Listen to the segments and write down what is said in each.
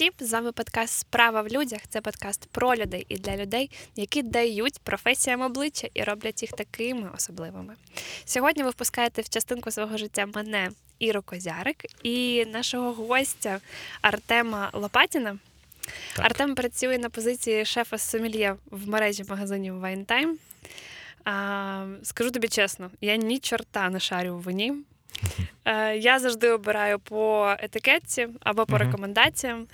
всім! З вами подкаст Справа в людях. Це подкаст про людей і для людей, які дають професіям обличчя і роблять їх такими особливими. Сьогодні ви впускаєте в частинку свого життя мене, Іру Козярик, і нашого гостя Артема Лопатіна. Так. Артем працює на позиції шефа сомельє в мережі магазинів. А, скажу тобі чесно, я ні чорта не шарю в вині. Е, Я завжди обираю по етикетці або по рекомендаціям.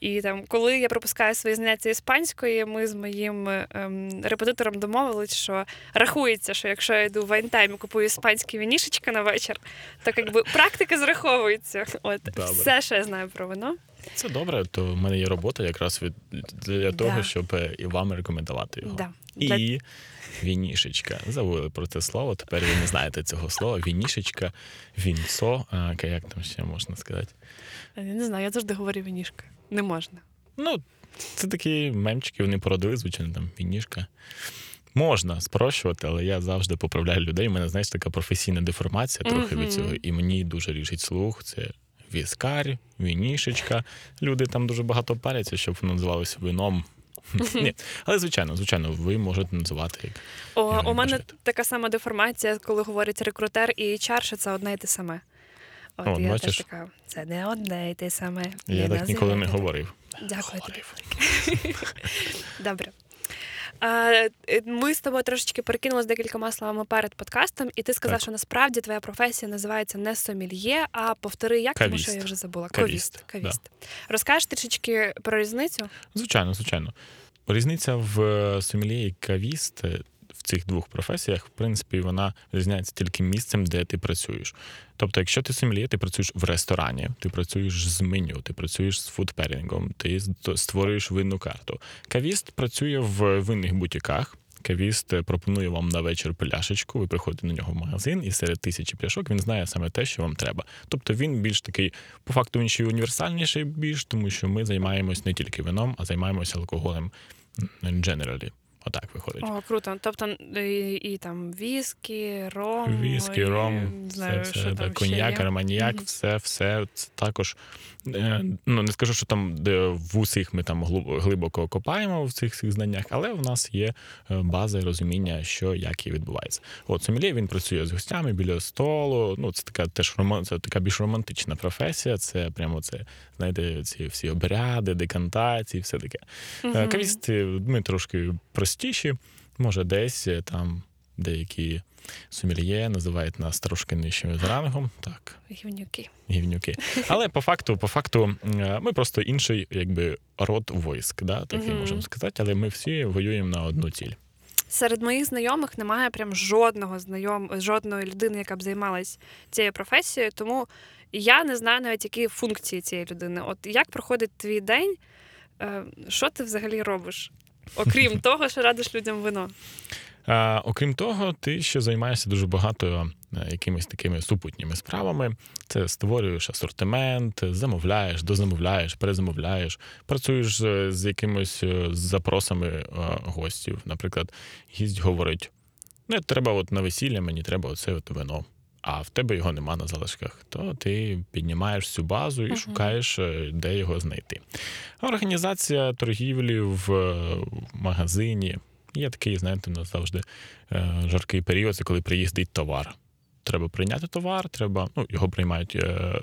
І там, коли я пропускаю свої заняття іспанської, ми з моїм ем, репетитором домовились, що рахується, що якщо я йду в WineTime і купую іспанські вінішечки на вечір, то якби практика зраховується. От Добре. все, що я знаю про вино. Це добре, то в мене є робота якраз від для того, Да. щоб е, і вам рекомендувати його. Да. Для- І вінішечка. Забули про це слово. Тепер ви не знаєте цього слова. Вінішечка, вінцо. А, як там ще можна сказати? Я не знаю, я завжди говорю вінішка. Не можна. Ну, це такі мемчики, вони породили, звичайно, там вінішка. Можна спрощувати, але я завжди поправляю людей. У мене, знаєш, така професійна деформація трохи Мгм. від цього, і мені дуже ріжить слух. Це віскар, вінішечка. Люди там дуже багато паряться, щоб воно називалося вином. Ні, але звичайно, звичайно, ви можете називати як О, у мене така сама деформація, коли говорить рекрутер і HR, що це одне і те саме. От О, я бачиш? теж така, це не одне і те саме. я так ніколи не говорив. Дякую тобі. Говорив. Добре. Е, Ми з тобою трошечки перекинулися декількома словами перед подкастом, і ти сказав, Так. що насправді твоя професія називається не сомільє, а повтори як, тому що я вже забула. Кавіст, Кавіст. Кавіст. Розкажеш трішечки про різницю? Звичайно, звичайно. Різниця в е, сомельє і кавіст е, в цих двох професіях, в принципі, вона різняється тільки місцем, де ти працюєш. Тобто, якщо ти сомельє, ти працюєш в ресторані, ти працюєш з меню, ти працюєш з фудперінгом, ти створюєш винну карту. Кавіст працює в винних бутіках. Кавіст е, пропонує вам на вечір пляшечку, ви приходите на нього в магазин, і серед тисячі пляшок він знає саме те, що вам треба. Тобто він більш такий, по факту, він ще універсальніший більш, тому що ми займаємось не тільки вином, а займаємося алкоголем generally. Отак виходить. О, круто. Тобто і, і там віскі, ром. Віскі, і, ром, не знаю, все, що коньяк, арманіяк, Мгм. все, все це також. е, Ну, не скажу, що там де в усіх ми там глибоко копаємо в цих всіх знаннях, але в нас є е, база і розуміння, що як і відбувається. От сомельє він працює з гостями біля столу. Ну, це така теж роман, це така більш романтична професія. Це прямо це, знаєте, ці всі обряди, декантації, все таке. Е, Мгм. Кавісти ми трошки простіші. Може, десь е, там деякі сомельє називають нас трошки нижчими за рангом, так, Гівнюки. гівнюки. Але по факту, по факту, е, ми просто інший, якби род войск, да, такий Мгм. можемо сказати, але ми всі воюємо на одну ціль. Серед моїх знайомих немає прям жодного знайом, жодної людини, яка б займалась цією професією, тому я не знаю навіть, які функції цієї людини. От як проходить твій день, Е, що ти взагалі робиш? Окрім того, що радиш людям вино. А, окрім того, ти ще займаєшся дуже багато е, якимись такими супутніми справами. Це створюєш асортимент, замовляєш, дозамовляєш, перезамовляєш, працюєш з, з якимись е, запросами е, гостів. Наприклад, гість говорить: не треба от на весілля, мені треба оце от вино. А в тебе його нема на залишках, то ти піднімаєш цю базу і Мгм. шукаєш, е, де його знайти. Організація торгівлі в е, магазині є такий, знаєте, у нас завжди е, жаркий період, це коли приїздить товар. Треба прийняти товар, треба, ну, його приймають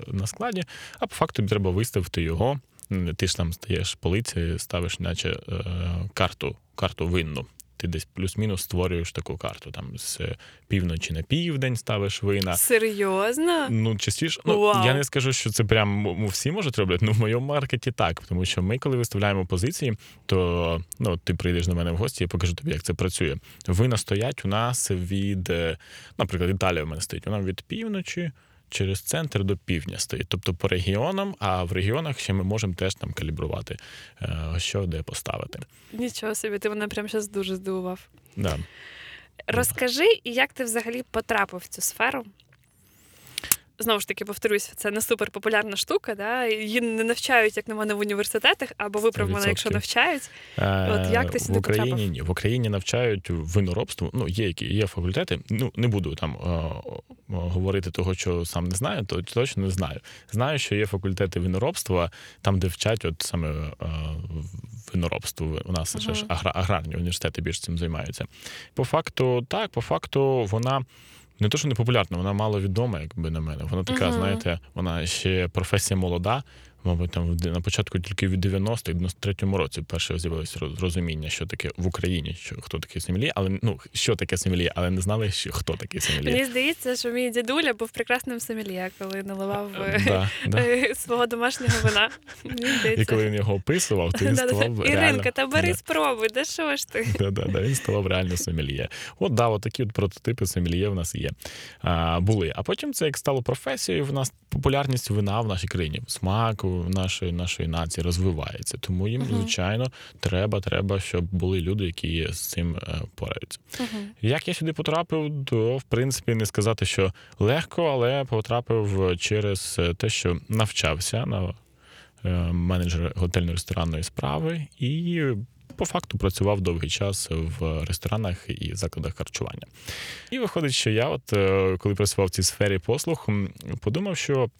на складі, а по факту треба виставити його. Ти ж там стаєш полиці, ставиш, наче карту, карту винну. Ти десь плюс-мінус створюєш таку карту. Там з півночі на південь ставиш вина. Серйозно? Ну, частіше, ну Вау. я не скажу, що це прям всі можуть робити. Ну, в моєму маркеті так. Тому що ми, коли виставляємо позиції, то ну, ти прийдеш до мене в гості, я покажу тобі, як це працює. Вина стоять у нас від, е, наприклад, Італія в мене стоїть. Вона від півночі. Через центр до півдня стоїть, тобто по регіонам, а в регіонах ще ми можемо теж там калібрувати, е, що де поставити. Нічого собі, ти мене прямо зараз дуже здивував. Да. Розкажи, як ти взагалі потрапив в цю сферу? Знову ж таки повторюсь, це не супер популярна штука. Да? Її не навчають, як на мене, в університетах, або виправ мене, якщо навчають. Е, От як ти сюди в Україні потрапив? ні. В Україні навчають виноробству. Ну, є які є факультети. Ну не буду там е, говорити того, що сам не знаю, то точно не знаю. Знаю, що є факультети виноробства, там, де вчать, от саме е, виноробству. У нас Ага. ж агра- аграрні університети більш цим займаються. По факту, так, по факту, вона. Не то, що не популярна, вона мало відома, якби на мене. Вона така, Мгм. знаєте, вона ще професія молода. Мабуть, там на початку тільки від 90-х, 93-му році перше з'явилося розуміння, що таке в Україні, що хто такий сомельє, але ну що таке сомельє, але не знали, що хто такий сомельє. Мені здається, що мій дідуля був прекрасним сомельє, коли наливав е, Да, да. е, свого домашнього вина. І коли він його описував, то він Да-да-да. реально... Іринка, та бери Да. спробуй, да що ж ти? Да, да, да, він ставав реально сомельє. От да, от такі от прототипи сомельє в нас є. А, були. А потім це як стало професією, в нас популярність вина в нашій країні, смак у нашої, нашої нації розвивається. Тому їм, Мгм. звичайно, треба, треба, щоб були люди, які з цим е, пораються. Мгм. Як я сюди потрапив, то в принципі не сказати, що легко, але потрапив через те, що навчався на е, менеджера готельно-ресторанної справи і. По факту працював довгий час в ресторанах і закладах харчування. І виходить, що я, от е, коли працював в цій сфері послуг, подумав, що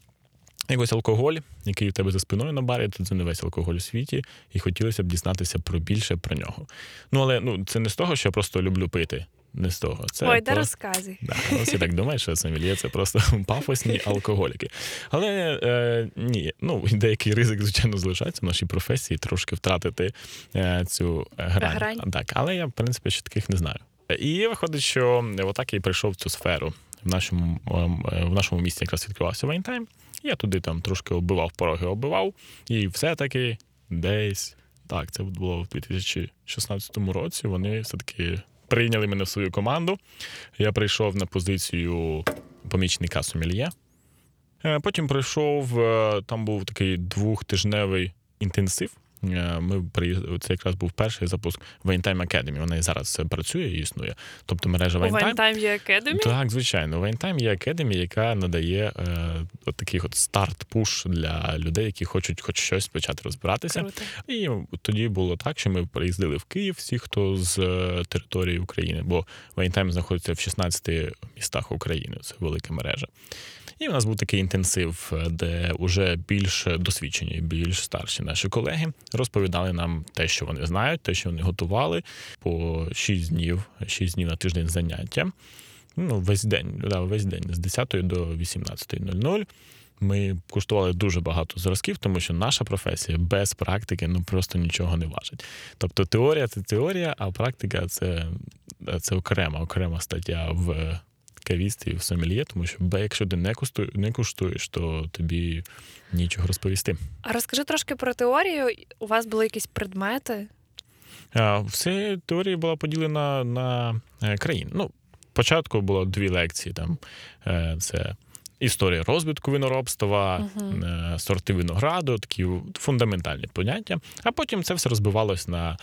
якось алкоголь, який у тебе за спиною на барі, то це не весь алкоголь у світі, і хотілося б дізнатися про більше про нього. Ну але ну це не з того, що я просто люблю пити. Не з того. Це Ой, да просто- розказуй. Да, всі так думають, що сомельє це просто пафосні алкоголіки. Але е, ні, ну деякий ризик, звичайно, залишається в нашій професії трошки втратити е, цю е, грань. Грань. Так, але я, в принципі, ще таких не знаю. І виходить, що отак я і прийшов в цю сферу. В нашому, ем, е, в нашому місті якраз відкривався Winetime. Я туди там трошки оббивав пороги, оббивав, і все-таки десь. Так, це було в 2016 році. Вони все-таки прийняли мене в свою команду. Я прийшов на позицію помічника сомельє. Е, Потім прийшов, е, там був такий двохтижневий інтенсив. Е, Ми приїзд- це якраз був перший запуск Winetime Academy. Вона і зараз працює і існує. Тобто мережа Winetime. Є Academy? Так, звичайно. Winetime є академія, яка надає е, от такий от start push для людей, які хочуть хоч щось почати розбиратися. Круто. І тоді було так, що ми приїздили в Київ, всі, хто з е, території України, бо Winetime знаходиться в 16 містах України. Це велика мережа. І у нас був такий інтенсив, е, де вже більш досвідчені, більш старші наші колеги розповідали нам те, що вони знають, те, що вони готували по 6 днів, 6 днів на тиждень заняття. Ну, весь день, да, весь день з 10 до 18.00. Ми куштували дуже багато зразків, тому що наша професія без практики ну просто нічого не важить. Тобто теорія це теорія, а практика це, це окрема, окрема стаття в кавісті і в сомельє, тому що якщо ти не куштуєш, не куштуєш, то тобі нічого розповісти. А розкажи трошки про теорію. У вас були якісь предмети? А, Все теорія була поділена на е, країни. Ну, спочатку було дві лекції. Там е, це історія розвитку виноробства, е, сорти винограду, такі фундаментальні поняття. А потім це все розбивалось на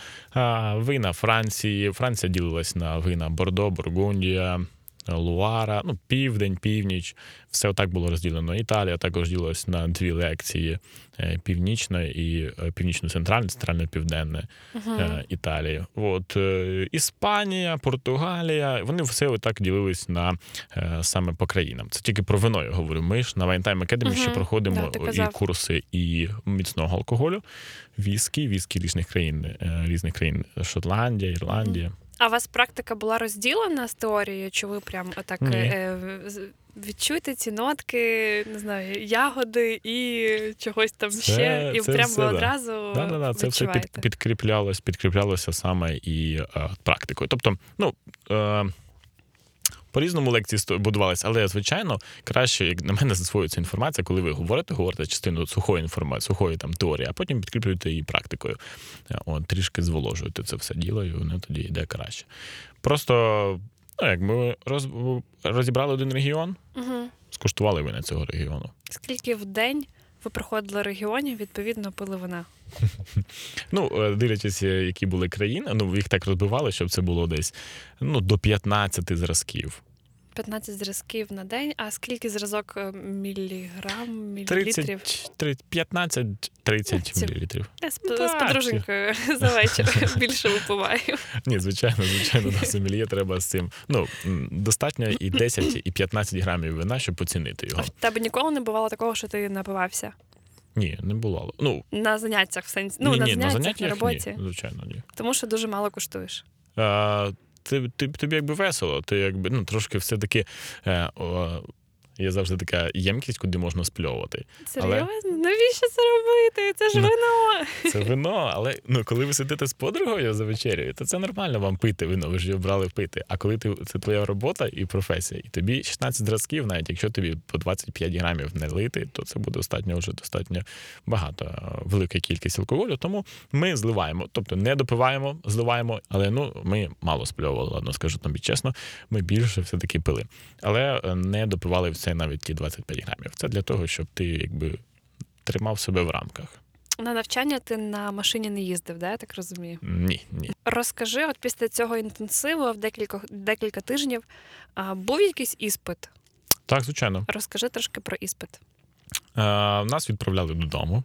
вина Франції. Франція ділилась на вина Бордо, Бургундія. Луара, ну, південь, північ, все отак було розділено. Італія також ділилась на дві лекції: е, північна і е, північно-центральна, центрально-південне е, Італії. От Іспанія, Португалія, вони все отак ділились на саме по країнам. Це тільки про вино я говорю. Ми ж на Winetime Academy ще проходимо Да, і курси і міцного алкоголю, віскі, віскі різних країн, різних країн Шотландія, Ірландія. А у вас практика була розділена з теорією? Чи ви прям отак е, відчуєте ці нотки, не знаю, ягоди і чогось там Це- ще, і це прямо все, одразу Да, да, да, це все під, підкріплялось, підкріплялося саме і е, практикою. Тобто, ну. Е, по-різному лекції сто- будувалися, але звичайно краще, як на мене, засвоюється інформація, коли ви говорите, говорите частину сухої інформації, сухої там теорії, а потім підкріплюєте її практикою. Е, От, трішки зволожуєте це все діло, і воно тоді йде краще. Просто, ну як ми роз, розібрали один регіон, Угу. скуштували вина цього регіону. Скільки в день ви проходили регіонів, відповідно, пили вина? Ну, е, дивлячись, е, які були країни, ну їх так розбивали, щоб це було десь ну, до 15 зразків. 15 зразків на день. А скільки зразок е, міліграм, 30, мілілітрів? 15-30 Ці- мл. Я з, Ну, з подруженькою за вечір більше випиваю. Ні, звичайно, звичайно, на сомельє треба з цим. Ну, достатньо і 10, і 15 грамів вина, щоб оцінити А його. в тебе ніколи не бувало такого, що ти напивався? Ні, не було. Ну, На заняттях в сенсі. Ну, ні, на ні, заняттях, на на, роботі. ні, звичайно, ні. Тому що дуже мало куштуєш. А, ти, ти, тобі якби весело, ти якби ну, трошки все-таки. Е, о, є завжди така ємкість, куди можна спльовувати. Серйозно? Навіщо це робити? Це ж Ну, вино. Це вино, але ну, коли ви сидите з подругою за вечерею, то це нормально вам пити вино, ви ж його брали пити. А коли ти це твоя робота і професія, і тобі 16 зразків, навіть якщо тобі по 25 грамів не лити, то це буде достатньо вже достатньо багато, е, велика кількість алкоголю. Тому ми зливаємо, тобто не допиваємо, зливаємо, але ну ми мало спльовували, ладно, скажу тобі чесно. Ми більше все-таки пили. Але е, не допивали все навіть ті 25 грамів. Це для того, щоб ти якби тримав себе в рамках. На навчання ти на машині не їздив, да? я так розумію. Ні, ні. Розкажи, от після цього інтенсиву в декілька, декілька тижнів а, був якийсь іспит. Так, звичайно. Розкажи трошки про іспит. Е, нас відправляли додому.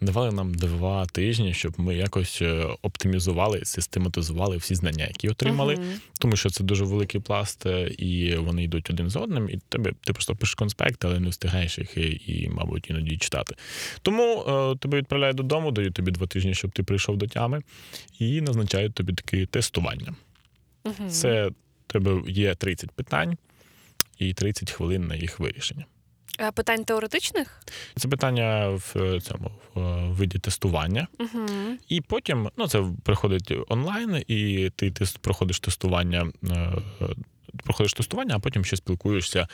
Давали нам два тижні, щоб ми якось е, оптимізували, систематизували всі знання, які отримали, Мгм. тому що це дуже великий пласт, е, і вони йдуть один з одним, і тебе ти просто пишеш конспекти, але не встигаєш їх і, і мабуть, іноді читати. Тому е, тебе відправляють додому, дають тобі два тижні, щоб ти прийшов до тями, і назначають тобі таке тестування. Мгм. Це тебе є 30 питань і 30 хвилин на їх вирішення. Питань теоретичних? Це питання в е, цьому в е, виді тестування. Угу. І потім ну, це приходить онлайн, і ти, проходиш тестування. е, Проходиш тестування, а потім ще спілкуєшся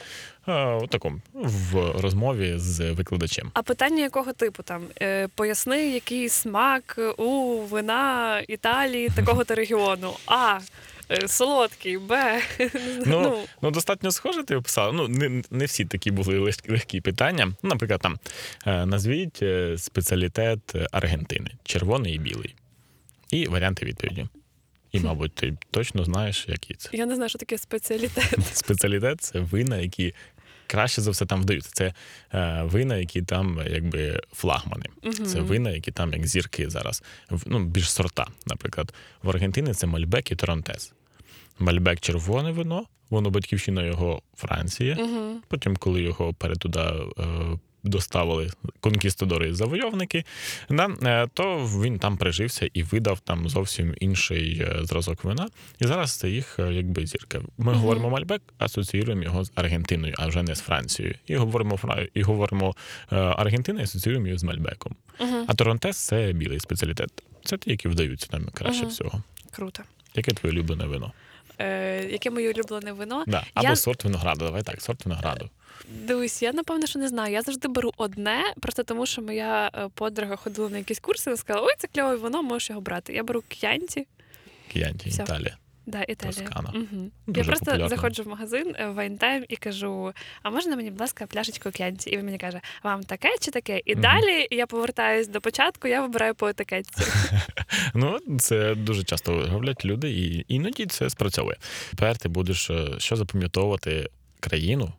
е, у такому в розмові з викладачем. А питання якого типу там? Е, поясни, який смак у вина Італії такого-то регіону. А. е, Солодкий, Б. Ну, Ну, достатньо схоже, ти описала. Ну, не, не всі такі були легкі, легкі питання. Ну, наприклад, там е, назвіть е, спеціалітет Аргентини: червоний і білий. І варіанти відповіді. І, мабуть, ти точно знаєш, які це. я не знаю, що таке спеціалітет. Спеціалітет це вина, які краще за все там вдаються. Це е, вина, які там якби флагмани. Це Мгм. вина, які там як зірки зараз. Ну, більш сорта. Наприклад, в Аргентині це Мальбек і Торонтес. Мальбек червоне вино, воно батьківщина його Франція. Угу. Потім, коли його перетуда е, доставили конкістадори-завойовники, да, е, то він там прижився і видав там зовсім інший е, зразок вина. І зараз це їх е, якби зірка. Ми Мгм. говоримо Мальбек, асоціюємо його з Аргентиною, а вже не з Францією. І говоримо і говоримо Аргентина, асоціюємо її з Мальбеком. Угу. А Торонтес це білий спеціалітет. Це ті, які вдаються нам краще Мгм. всього. Круто. Яке твоє улюблене вино? Е, яке моє улюблене вино? Да. Або Я- сорт винограду. Давай так, сорт винограду. Дивись, я напевно, що не знаю. Я завжди беру одне, просто тому що моя е, подруга ходила на якісь курси і сказала: ой, це кльове вино, можеш його брати. Я беру к'янті, К'янті, Все. Італія. да, Італія. Угу. Я просто популярно. заходжу в магазин е, в Winetime і кажу: а можна мені, будь ласка, пляшечку к'янті? І він мені каже, вам таке чи таке? І Мгм. далі я повертаюсь до початку, я вибираю по етикетці. Ну, це дуже часто роблять люди, і іноді це спрацьовує. Тепер ти будеш е, що запам'ятовувати країну,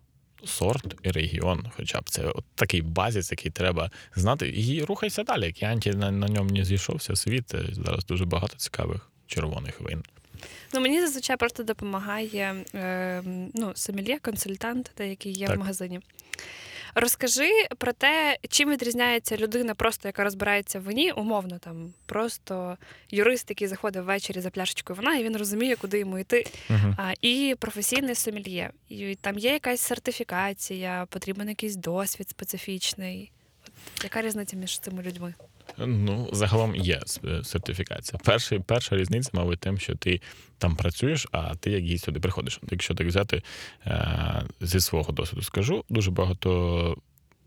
сорт і регіон. Хоча б це от такий базіс, який треба знати, і рухайся далі. Кіанті на, на ньому не зійшовся світ. е, Зараз дуже багато цікавих червоних вин. Ну мені зазвичай просто допомагає е, ну, сомельє, консультант, деякий є Так. в магазині. Розкажи про те, чим відрізняється людина, просто яка розбирається в вині, умовно там, просто юрист, який заходить ввечері за пляшечкою вина, і він розуміє, куди йому йти. Угу. А, і професійне сомельє. І там є якась сертифікація, потрібен якийсь досвід специфічний. От, яка різниця між цими людьми? Ну, загалом є сертифікація. Перший, перша різниця, мабуть, тим, що ти там працюєш, а ти як гість сюди приходиш. Якщо так взяти е, зі свого досвіду, скажу, дуже багато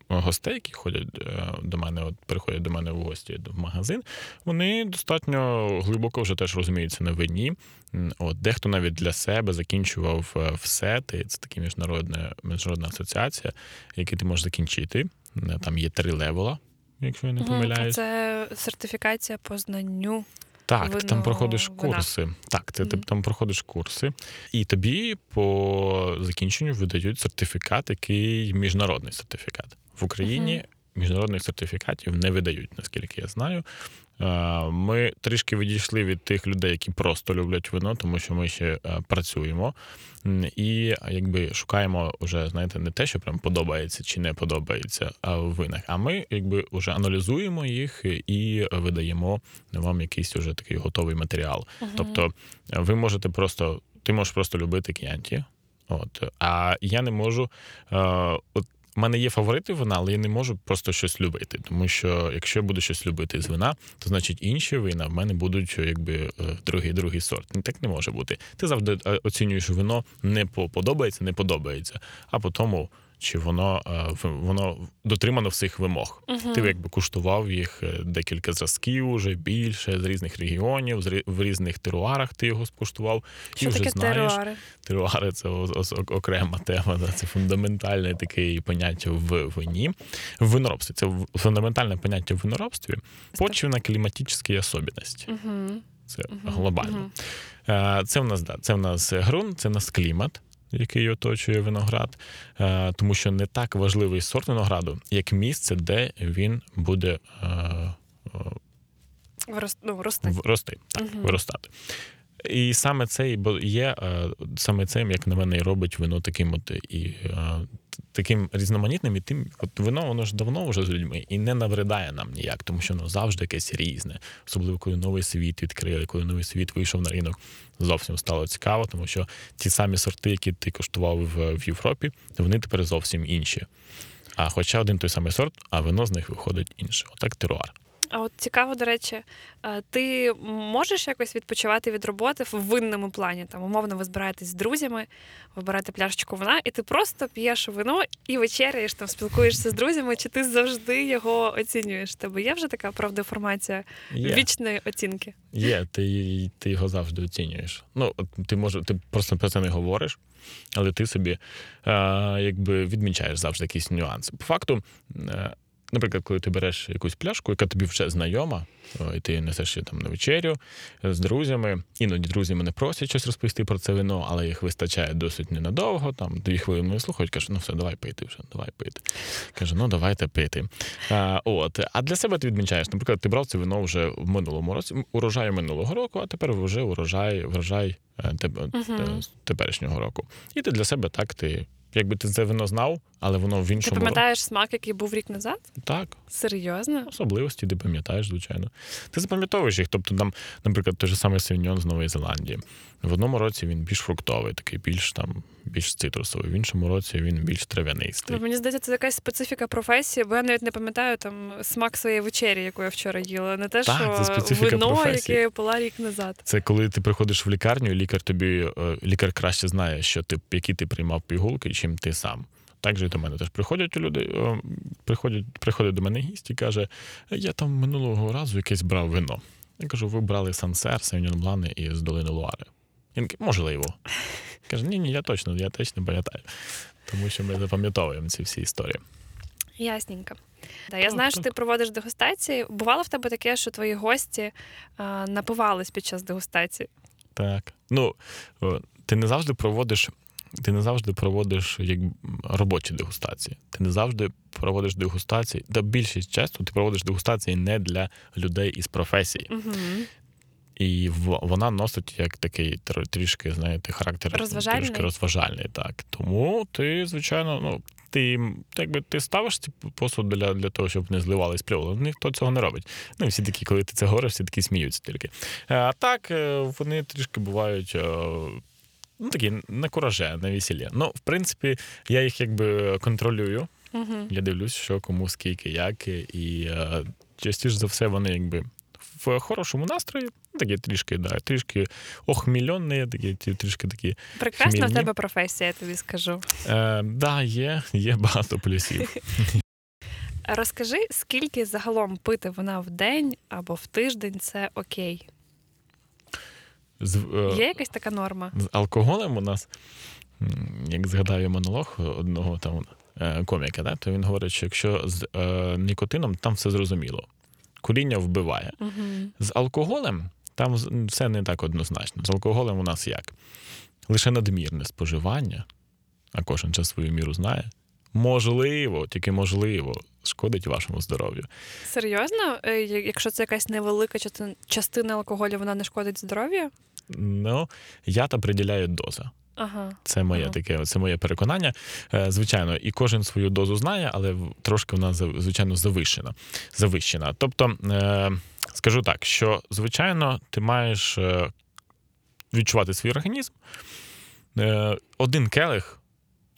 гостей, які ходять е, до мене, от приходять до мене в гості в магазин, вони достатньо глибоко вже теж розуміються на вині. От дехто навіть для себе закінчував е, все. Ти це така міжнародна міжнародна асоціація, яку ти можеш закінчити. Е, Там є три левела, якщо я не помиляюсь. Це сертифікація по знанню. Так, вино- ти там проходиш вина. курси. Так, ти, ти Мгм. там проходиш курси, і тобі по закінченню видають сертифікат, який міжнародний сертифікат. В Україні Мгм. міжнародних сертифікатів не видають, наскільки я знаю. Е, Ми трішки відійшли від тих людей, які просто люблять вино, тому що ми ще е, працюємо і якби шукаємо вже, знаєте, не те, що прям подобається чи не подобається а в винах. А ми якби вже аналізуємо їх і видаємо вам якийсь уже такий готовий матеріал. Мгм. Тобто, ви можете просто, ти можеш просто любити к'янті. От, а я не можу. Е, от мене є фаворити вина, але я не можу просто щось любити. Тому що якщо я буду щось любити з вина, то значить інші вина в мене будуть якби е, другий другий сорт. Ну, Так не може бути. Ти завжди е, оцінюєш вино не по подобається, не подобається, а по тому, чи воно, е, воно дотримано всіх вимог. Мгм. Ти якби куштував їх е, декілька зразків, уже більше з різних регіонів, в різних теруарах ти його скуштував. Що і вже таке знаєш, теруари? Теруари це окрема тема. Це фундаментальне таке поняття в вині. В виноробстві це фундаментальне поняття в виноробстві. Почвенно кліматичні особливості. Мгм. Це глобально. Е, Це в нас да, це в нас ґрунт, це в нас клімат. Який оточує виноград, Е, тому що не так важливий сорт винограду, як місце, де він буде е, е, ну, рости. рости, так, угу. виростати. І саме це бо- є е, саме цим, як на мене, і робить вино таким от і е, таким різноманітним, і тим, от вино воно ж давно вже з людьми і не навредає нам ніяк, тому що воно завжди якесь різне, особливо коли новий світ відкрили, коли новий світ вийшов на ринок. Зовсім стало цікаво, тому що ті самі сорти, які ти коштував в, в Європі, вони тепер зовсім інші. А хоча один той самий сорт, а вино з них виходить інше. Отак теруар. А от цікаво, до речі, ти можеш якось відпочивати від роботи в винному плані? Там умовно ви збираєтесь з друзями, ви берете пляшечку вина, і ти просто п'єш вино і вечеряєш там, спілкуєшся з друзями, чи ти завжди його оцінюєш? Тебе є вже така правдеформація Є. вічної оцінки? Є, ти, ти його завжди оцінюєш. Ну, ти може, ти просто про це не говориш, але ти собі е, якби відмічаєш завжди якісь нюанси. По факту, е, наприклад, коли ти береш якусь пляшку, яка тобі вже знайома, і ти несеш її там на вечерю е, з друзями. Іноді друзі мене просять щось розповісти про це вино, але їх вистачає досить ненадовго. Там дві хвилини не слухають, кажуть, ну все, давай пити вже, давай пити. Каже, ну давайте пити. А, от. а для себе ти відмічаєш, наприклад, ти брав це вино вже в минулому році, урожай минулого року, а тепер вже урожай, врожай е, теп- Мгм. е, теперішнього року. І ти для себе так, ти. Якби ти це вино знав, але воно в іншому. Ти пам'ятаєш смак, який був рік назад? так, Серйозно? особливості, ти пам'ятаєш, звичайно. Ти запам'ятовуєш їх. Тобто, там, наприклад, той же самий савіньон з Нової Зеландії. В одному році він більш фруктовий, такий більш там більш цитрусовий, в іншому році він більш трав'янистий. Ну, мені здається, це якась специфіка професії, бо я навіть не пам'ятаю там смак своєї вечері, яку я вчора їла. Не те, Так, це що специфіка вино, професії. яке я пила рік назад. Це коли ти приходиш в лікарню, і лікар тобі е, лікар краще знає, що ти які ти приймав пігулки, чим ти сам. Так же і до мене теж приходять люди, приходять, приходить до мене гість і каже: Я там минулого разу якесь брав вино. Я кажу, ви брали Сансер, Савіньон Блани і з долини Луари. Він каже, можливо. Каже, ні, ні, я точно, я точно пам'ятаю. Тому що ми запам'ятовуємо ці всі історії. Ясненько. Да, я знаю, що ти проводиш дегустації. Бувало в тебе таке, що твої гості а, напивались під час дегустації. Так. Ну, ти не завжди проводиш. Ти не завжди проводиш як робочі дегустації. Ти не завжди проводиш дегустації. Та більшість часто ти проводиш дегустації не для людей із професії. Угу. І вона носить як такий трішки, знаєте, характер Розважальний? трішки розважальний. Так. Тому ти, звичайно, ну. Ти якби ти ставиш ці посуд для, для того, щоб не зливались пльоли. Ніхто цього не робить. Ну, всі такі, коли ти це говориш, всі такі сміються тільки. Е, А так, е, вони трішки бувають. Ну, такі на кураже, на весілля. Ну, в принципі, я їх якби контролюю. Угу. Я дивлюсь, що кому скільки, як, і е, частіше за все вони якби в хорошому настрої, такі трішки, да, трішки охмільонні, такі трішки такі. Прекрасна в тебе професія, я тобі скажу. Е, да, є, є багато плюсів. Розкажи, скільки загалом пити вина в день або в тиждень це окей? З, е, Є якась така норма? з алкоголем у нас, як згадаю монолог одного там е, коміка, да, то він говорить, що якщо з е, нікотином там все зрозуміло. Куріння вбиває. Угу. З алкоголем Там все не так однозначно. З алкоголем у нас як? Лише надмірне споживання, а кожен час свою міру знає. Можливо, тільки можливо, шкодить вашому здоров'ю. Серйозно? Е, Якщо це якась невелика частина- алкоголю, вона не шкодить здоров'ю? Ну, я та приділяю доза. Ага. Це моє Ага. таке, це моє переконання. Е, Звичайно, і кожен свою дозу знає, але трошки вона звичайно завищена. завищена. Тобто, е, скажу так, що звичайно, ти маєш відчувати свій організм. Один келих,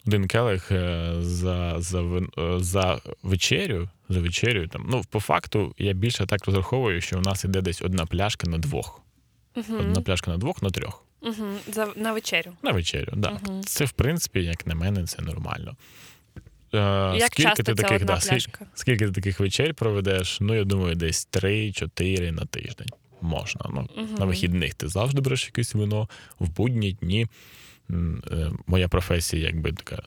один келих е, за, за, е, за вечерю. За вечерю там, ну, по факту, я більше так розраховую, що у нас іде десь одна пляшка на двох. Угу. Одна пляшка на двох, на трьох. Угу. За, на вечерю. На вечерю, да. Мгм. Це, в принципі, як на мене, це нормально. Е, Як часто це одна да, скільки, скільки ти таких вечер проведеш? Ну, я думаю, десь 3-4 на тиждень. Можна. Ну, Мгм. На вихідних ти завжди береш якесь вино, в будні дні. Е, Моя професія, якби така.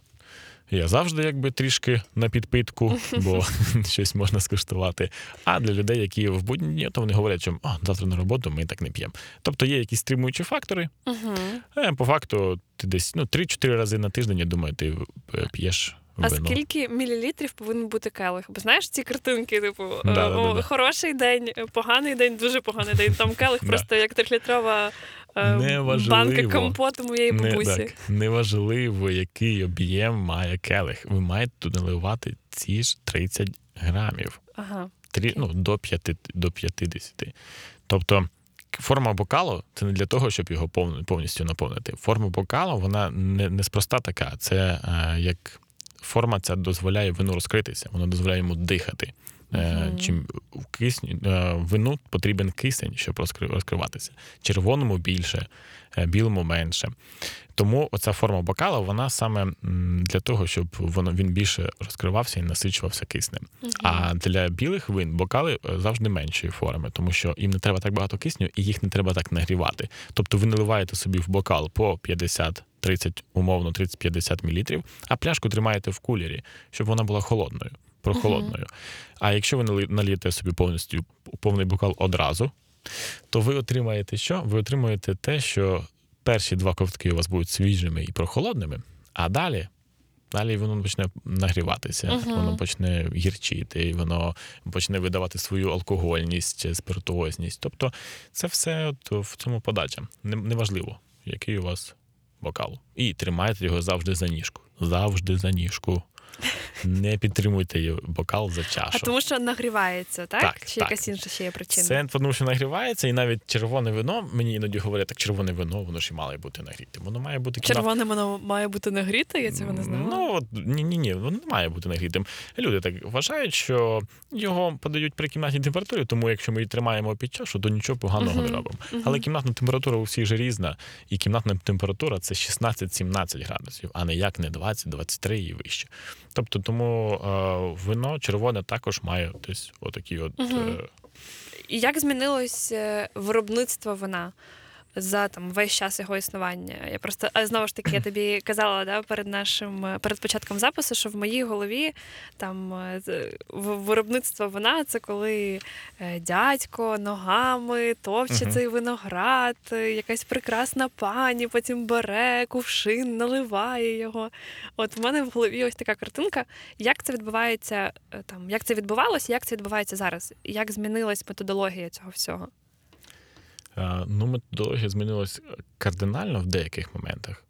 Я завжди якби трішки на підпитку, бо щось можна скуштувати. А для людей, які в будні дні, то вони говорять, що О, завтра на роботу ми так не п'ємо. Тобто є якісь стримуючі фактори, Угу. По факту, ти десь ну, 3-4 рази на тиждень, я думаю, ти е, п'єш А вино. скільки мілілітрів повинен бути келих? Бо знаєш ці картинки, типу, е, Да-да-да-да. хороший день, е, поганий день, дуже поганий день. Там келих просто як трьохлітрова е, банка компоту моєї Не, бабусі. так, неважливо, який об'єм має келих. Ви маєте туди наливати ці ж 30 грамів. Ага. Трі, ну, до, 5, до 50. Тобто форма бокалу це не для того, щоб його повністю наповнити. Форма бокалу вона не, неспроста така. Це е, як форма ця дозволяє вину розкритися, вона дозволяє йому дихати. Мгм. Чим в кисню е, вину потрібен кисень, щоб розкри- розкриватися. Червоному більше, е, білому менше. Тому оця форма бокала, вона саме для того, щоб воно він більше розкривався і насичувався киснем. А для білих вин бокали завжди меншої форми, тому що їм не треба так багато кисню і їх не треба так нагрівати. Тобто ви наливаєте собі в бокал по 50, 30, умовно 30-50 мл, а пляшку тримаєте в кулері, щоб вона була холодною, прохолодною. А якщо ви налієте собі повністю повний бокал одразу, то ви отримаєте що? Ви отримуєте те, що перші два ковтки у вас будуть свіжими і прохолодними, а далі. Далі воно почне нагріватися, Мгм. воно почне гірчити, воно почне видавати свою алкогольність, спиртуозність. Тобто це все от в цьому подача. Неважливо, який у вас бокал. І тримайте його завжди за ніжку. Завжди за ніжку. Не підтримуйте бокал за чашу. А тому що нагрівається, так? Так, Чи так. якась інша ще є причина? Це тому, що нагрівається, і навіть червоне вино, мені іноді говорять, так червоне вино, воно ж і має бути нагріте. Воно має бути кімнат- Червоне воно має бути нагріте, я цього не знала. Ну, ні, ні, ні, воно не має бути нагрітим. Люди так вважають, що його подають при кімнатній температурі, тому якщо ми її тримаємо під чашу, то нічого поганого не Мгм, робимо. мгм. Але кімнатна температура у всіх же різна, і кімнатна температура це 16-17 градусів, а не як не 20-23 і вище. Тобто, тому е, вино червоне також має десь отакі от. Угу. Е, як змінилось е, виробництво вина за там весь час його існування? Я просто а знову ж таки я тобі казала да, перед нашим перед початком запису, що в моїй голові там виробництво вина це коли е, дядько ногами товче Мгм. цей виноград, е, якась прекрасна пані потім бере кувшин, наливає його. От в мене в голові ось така картинка. Як це відбувається е, там, як це відбувалося, як це відбувається зараз? Як змінилась методологія цього всього? Е, ну, методологія змінилась кардинально в деяких моментах.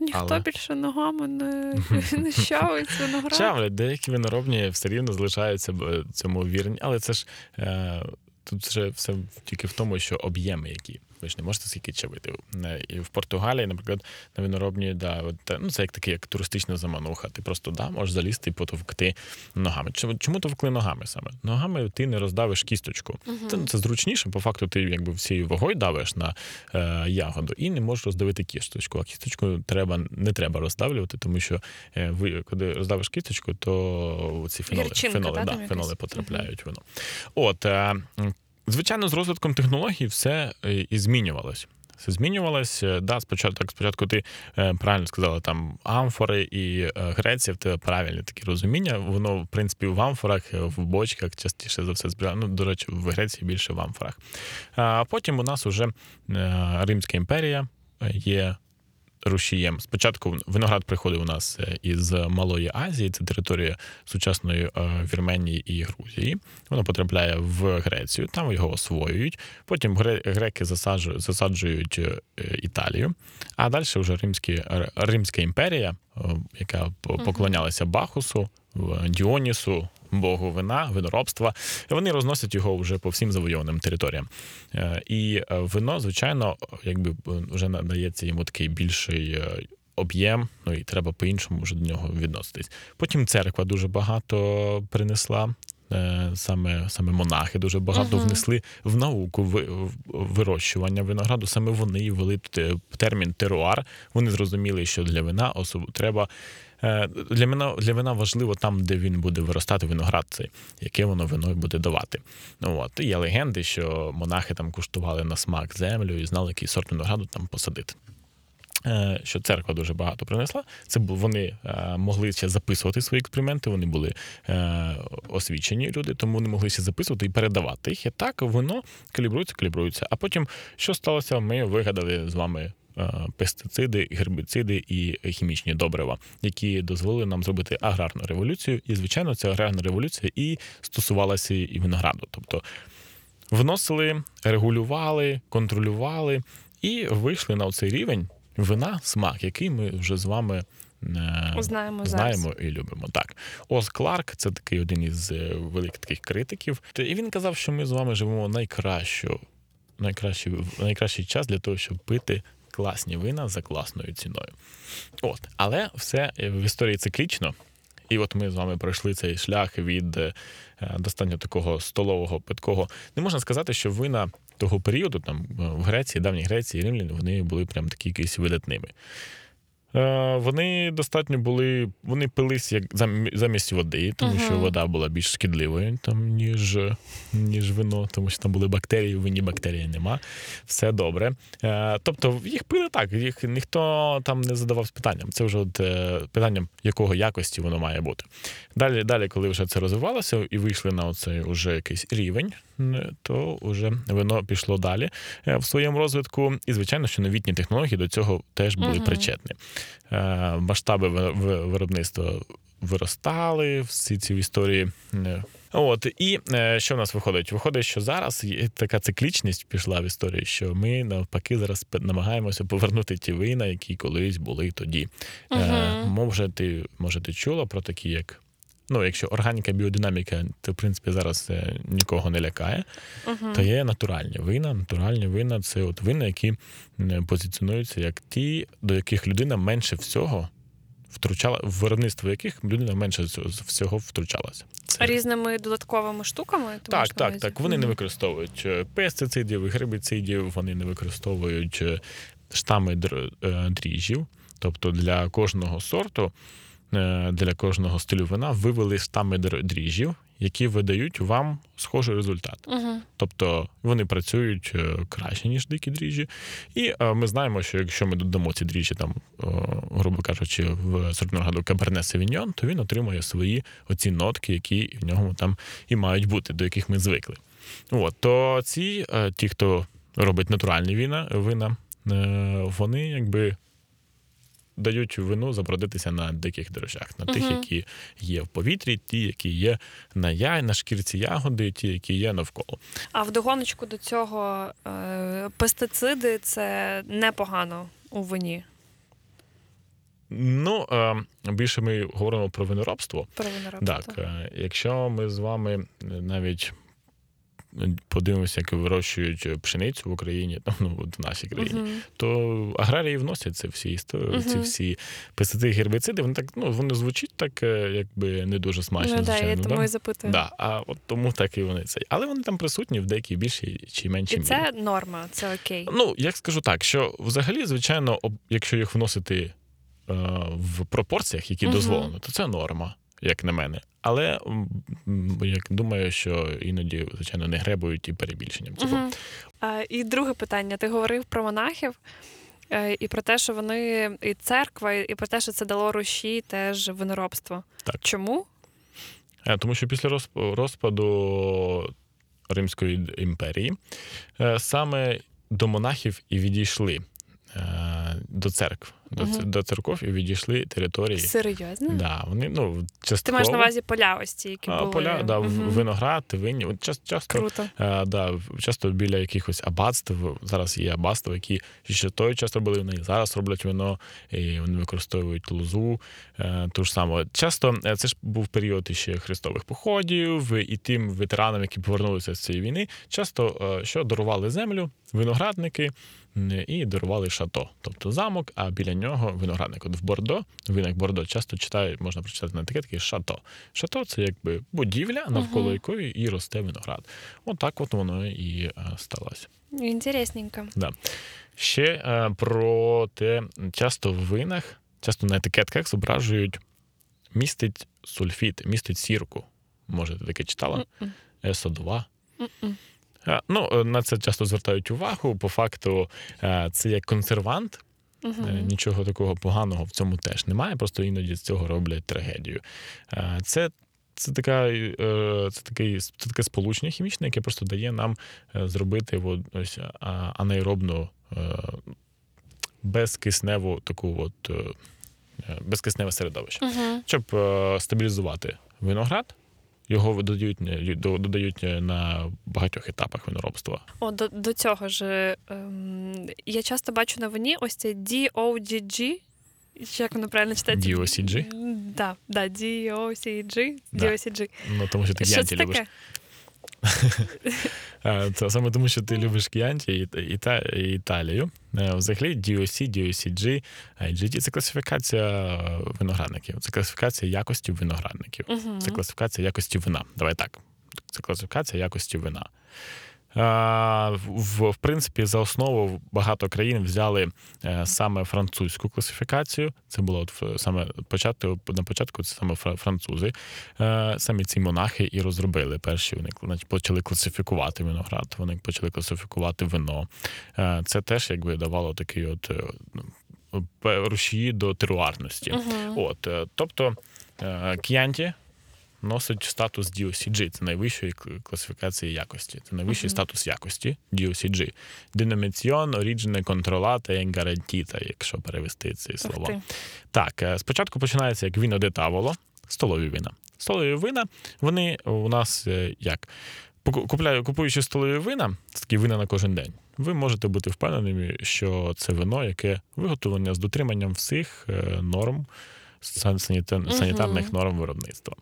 Ніхто Але- більше ногами не, не щавить виноград. Чавлять, деякі виноробні все рівно залишаються цьому вірні, але це ж е, тут вже все тільки в тому, що об'єми які. Ви ж не можете скільки чавити. Е, І в Португалії, наприклад, на виноробні, да, от, ну, це як таке, як туристична замануха. Ти просто да, можеш залізти і потовкти ногами. Чому, чому товкли ногами саме? Ногами ти не роздавиш кісточку. Це, це зручніше, по факту, ти якби всією вагою давиш на е, ягоду і не можеш роздавити кісточку. А кісточку треба, не треба роздавлювати, тому що е, ви, коли роздавиш кісточку, то ці феноли, Гірчинка, феноли, та, да, феноли потрапляють в вино. От, е, звичайно, з розвитком технологій все е, і змінювалось. все змінювалось. Е, Да, спочатку, так, спочатку ти е, правильно сказала, там амфори і Греція, в тебе правильні такі розуміння. Воно, в принципі, в амфорах, в бочках частіше за все збирає. Ну, до речі, в Греції більше в амфорах. А потім у нас уже Римська імперія є рушієм. Спочатку виноград приходив у нас е, із Малої Азії, це територія сучасної е, Вірменії і Грузії. Воно потрапляє в Грецію, там його освоюють. Потім греки засаджують, засаджують е, Італію. А далі вже Римські, Римська імперія, яка поклонялася Бахусу, Діонісу. Богу вина, виноробства, і вони розносять його вже по всім завойованим територіям. Е, І е, вино, звичайно, якби е, вже надається йому такий більший об'єм, ну і треба по-іншому вже до нього відноситись. Потім церква дуже багато принесла. Саме саме монахи дуже багато Мгм. внесли в науку в- вирощування винограду. Саме вони ввели термін теруар. Вони зрозуміли, що для вина особ... треба для вина для вина важливо там, де він буде виростати виноград, цей, яке воно вино буде давати. От і є легенди, що монахи там куштували на смак землю і знали, який сорт винограду там посадити. Е, Що церква дуже багато принесла. Це вони е, могли ще записувати свої експерименти. Вони були е, освічені люди, тому вони могли ще записувати і передавати їх. І так воно калібрується, калібрується. А потім що сталося? Ми вигадали з вами. Е, Пестициди, гербіциди і хімічні добрива, які дозволили нам зробити аграрну революцію. І, звичайно, ця аграрна революція і стосувалася і винограду. Тобто вносили, регулювали, контролювали і вийшли на цей рівень вина, смак, який ми вже з вами е, Знаємо зараз. і любимо. Так, Оз Кларк, це такий один із е, великих таких критиків. І він казав, що ми з вами живемо найкращу, найкращий, найкращий час для того, щоб пити класні вина за класною ціною. От, але все е, в історії циклічно. І от ми з вами пройшли цей шлях від е, достатньо такого столового питкого. Не можна сказати, що вина того періоду, там е, в Греції, давній Греції, Римляни, вони були прям такі якісь видатними. Е, Вони достатньо були, вони пились як замість води, тому що вода була більш шкідливою, там, ніж, ніж вино, тому що там були бактерії, в вині бактерії нема. Все добре. Е, Тобто їх пили так, їх ніхто там не задавав питанням. Це вже от, е, питанням, якого якості воно має бути. Далі, далі, коли вже це розвивалося і вийшли на оцей уже якийсь рівень, то вже вино пішло далі е, в своєму розвитку. І, звичайно, що новітні технології до цього теж були Мгм. причетні. Е, Масштаби ви- ви- виробництва виростали, всі ці історії. е, От і е, що в нас виходить? Виходить, що зараз є така циклічність пішла в історії, що ми навпаки зараз намагаємося повернути ті вина, які колись були тоді. Е, може, ти може ти чула про такі, як ну, якщо органіка, біодинаміка, то в принципі зараз нікого не лякає. Мгм. То є натуральні вина. Натуральні вина це от вина, які позиціонуються як ті, до яких людина менше всього втручала, в виробництво яких людина менше всього втручалася. Це Різними додатковими штуками. ти так, так, так. Вони не використовують е, пестицидів, гербіцидів, вони не використовують е, штами е, дріжджів. Тобто для кожного сорту, для кожного стилю вина вивели штами др- дріжджів, які видають вам схожий результат. Мгм. Тобто вони працюють е, краще, ніж дикі дріжджі. І е, ми знаємо, що якщо ми додамо ці дріжджі, там, е, грубо кажучи, в сортного Каберне Севіньон, то він отримує свої оці нотки, які в ньому там і мають бути, до яких ми звикли. От, то ці, е, ті, хто робить натуральні вина, вина е, вони якби. Дають вину забродитися на диких дрожжах, на тих, які є в повітрі, ті, які є на я, на шкірці ягоди, ті, які є навколо. А вдогоночку до цього е, пестициди це непогано у вині. Ну, е, більше ми говоримо про виноробство. Про виноробство. Так, е, якщо ми з вами навіть подивимося, як вирощують пшеницю в Україні, ну, от в нашій країні, Мгм. то аграрії вносять це всі історії, ці всі пестициди, гербіциди, вони так, ну, вони звучить так, е, якби не дуже смачно, Ну, да, я тому да? і запитую. Да, а от тому так і вони це. Але вони там присутні в деякій більшій чи меншій І мірі. це норма, це окей. Ну, як скажу так, що взагалі, звичайно, якщо їх вносити е, в пропорціях, які Мгм. дозволено, то це норма. Як на мене. Але як думаю, що іноді, звичайно, не гребують і перебільшенням цього. Мгм. А, і друге питання: ти говорив про монахів е, і про те, що вони і церква, і про те, що це дало руші теж виноробство. Так. Чому? Е, Тому що після розп- розпаду Римської імперії е, саме до монахів і відійшли до церкв, до, Мгм. до церков і відійшли території. Серйозно? Да, вони ну Ти маєш на увазі поля ось ці, які а, були. поля, да, Мгм. виноград, винні. От час, часто Круто. Е, да, часто біля якихось аббатств. Зараз є аббатства, які ще той час робили і зараз роблять вино, і вони використовують лозу. Е, Ту ж саме. Часто е, це ж був період ще хрестових походів, і тим ветеранам, які повернулися з цієї війни, часто що дарували землю, виноградники. І дарували шато, тобто замок, а біля нього виноградник. От в Бордо, в винах Бордо часто читають, можна прочитати на етикетки шато. Шато це якби будівля, навколо Мгм. якої і росте виноград. Отак от воно і е, сталося. Інтересненько. Ще е, про те, часто в винах, часто на етикетках зображують містить сульфіт, містить сірку. Може, ти таке читала? СО2. Е, Ну, на це часто звертають увагу. По факту, це як консервант. Е, Нічого такого поганого в цьому теж немає, просто іноді з цього роблять трагедію. Е, Це, це, така, е, це, такий, це таке сполучення хімічне, яке просто дає нам зробити ось, анаеробну безкисневу таку от, безкисневе середовище. Мгм. Щоб стабілізувати виноград, його додають, е, додають е, на багатьох етапах виноробства. О, до, до цього ж ем, я часто бачу на вині ось це DOGG. Як воно правильно читається? DOCG? Да, да, DOCG. Да. Ну, тому що ти Що це любиш. таке? Е, Це саме тому, що ти любиш Кіанті і, і, і Італію. Е, Взагалі, DOC, DOCG, IGT – це класифікація е, виноградників, це класифікація якості виноградників, це класифікація якості вина. Давай так. Це класифікація якості вина. В, в принципі, за основу багато країн взяли е, саме французьку класифікацію. Це було от саме початку, на початку це саме французи. Е, Самі ці монахи і розробили перші. Вони почали класифікувати виноград, вони почали класифікувати вино. Е, Це теж якби давало такий от ну, рушії до теруарності. Мгм. От, тобто к'янті носить статус DOCG, це найвищої класифікації якості. Це найвищий Мгм. статус якості DOCG. Denominazione Origine Controllata e Garantita, якщо перевести ці слова. Так, е, спочатку починається як віно де таволо, столові вина. Столові вина, вони у нас е, як? Купляю, купуючи столові вина, це такі вина на кожен день, ви можете бути впевненими, що це вино, яке виготовлення з дотриманням всіх е, норм сан- санітарних норм виробництва.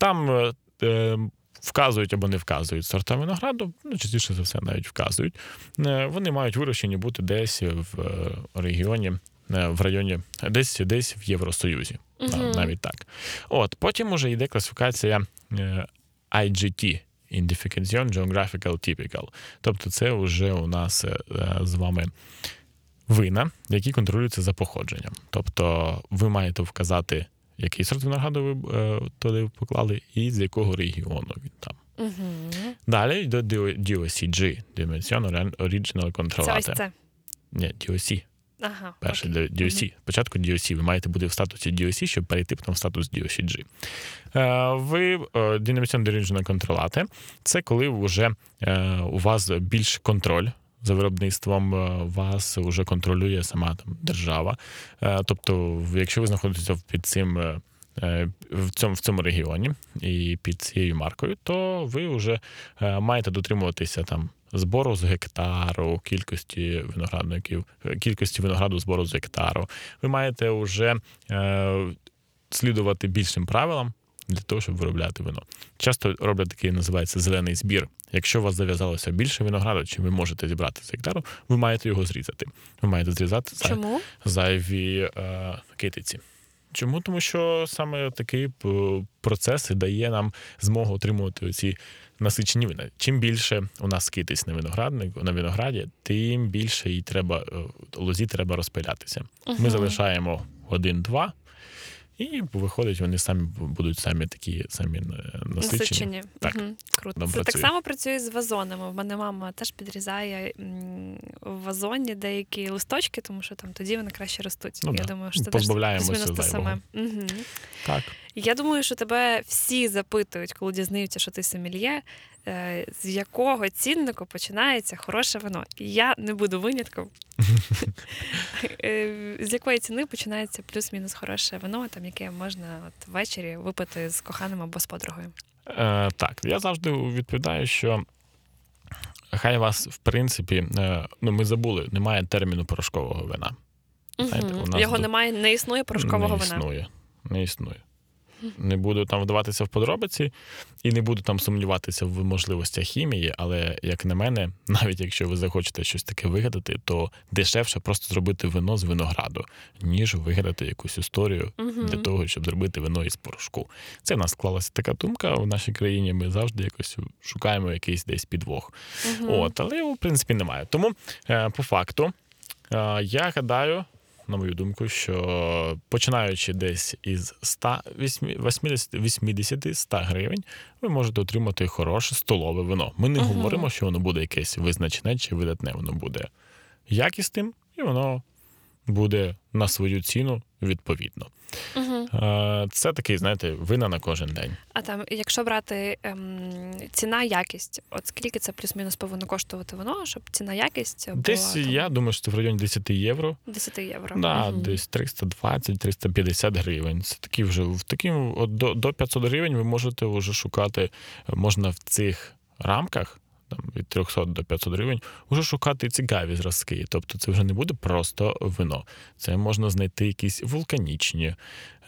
Там е, е, вказують або не вказують сорта винограду, ну, частіше за все навіть вказують. Е, Вони мають вирощені бути десь в регіоні, в районі, десь десь в Євросоюзі. Нав- Навіть так. От, потім уже йде класифікація IGT. Identification Geographical Typical. Тобто це вже у нас з вами вина, які контролюються за походженням. Тобто ви маєте вказати, який сорт винограду ви е, туди поклали, і з якого регіону він там. Мгм. Далі йде DOCG, Dimension Original Це ось це. Ні, DOC. Ага. Перший окей. DOC. Спочатку DOC. Ви маєте бути в статусі DOC, щоб перейти потім в статус DOCG. Е, Ви е, Dynamic Original Controllate – це коли вже у вас більш контроль. За виробництвом е, вас вже контролює сама там держава. Е, Тобто, якщо ви знаходитеся під цим е, в цьому, в цьому регіоні і під цією маркою, то ви вже маєте дотримуватися там збору з гектару, кількості виноградників, кількості винограду збору з гектару. Ви маєте вже е, слідувати більшим правилам для того, щоб виробляти вино. Часто роблять такий, називається зелений збір. Якщо у вас зав'язалося більше винограду, чим ви можете зібрати з гектару, ви маєте його зрізати. Ви маєте зрізати Чому? зайві е, китиці. Чому? Тому що саме такий процес дає нам змогу отримувати оці насичені вина. Чим більше у нас китиць на винограднику на винограді, тим більше їй треба е, лозі треба розпилятися. Ми Мгм. залишаємо один-два, І виходить, вони самі будуть самі такі самі е, насичені. Насичені. Так. Угу. Круто. Це так само працює з вазонами. В мене мама теж підрізає в вазоні деякі листочки, тому що там тоді вони краще ростуть. Ну Я да. думаю, що це Позбавляємося те саме. Угу. Так. Я думаю, що тебе всі запитують, коли дізнаються, що ти сомельє, е, з якого ціннику починається хороше вино. І Я не буду винятком. Е, З якої ціни починається плюс-мінус хороше вино, там яке можна от ввечері випити з коханим або з подругою. Е, так, я завжди відповідаю, що хай вас, в принципі, е, ну ми забули, немає терміну порошкового вина. Знаєте, у нас Його тут немає, не існує порошкового не вина. існує. Не існує. Не буду там вдаватися в подробиці і не буду там сумніватися в можливостях хімії, але, як на мене, навіть якщо ви захочете щось таке вигадати, то дешевше просто зробити вино з винограду, ніж вигадати якусь історію Мгм. для того, щоб зробити вино із порошку. Це в нас склалася така думка в нашій країні. Ми завжди якось шукаємо якийсь десь підвох. Мгм. От, але в принципі, немає. Тому, е, по факту, е, я гадаю, на мою думку, що починаючи десь із 180-100 гривень, ви можете отримати хороше столове вино. Ми не Мгм. говоримо, що воно буде якесь визначне чи видатне, воно буде якісним, і воно буде на свою ціну відповідно. Е, Це такий, знаєте, вина на кожен день. А там, якщо брати ем, ціна, якість, от скільки це плюс-мінус повинно коштувати воно, щоб ціна якість була Десь там, я думаю, що це в районі 10 євро. 10 євро. Да, Мгм. десь 320-350 гривень. Це такі вже в таким от до, до 500 гривень ви можете вже шукати, можна в цих рамках. Там від 300 до 500 гривень вже шукати цікаві зразки. Тобто це вже не буде просто вино. Це можна знайти якісь вулканічні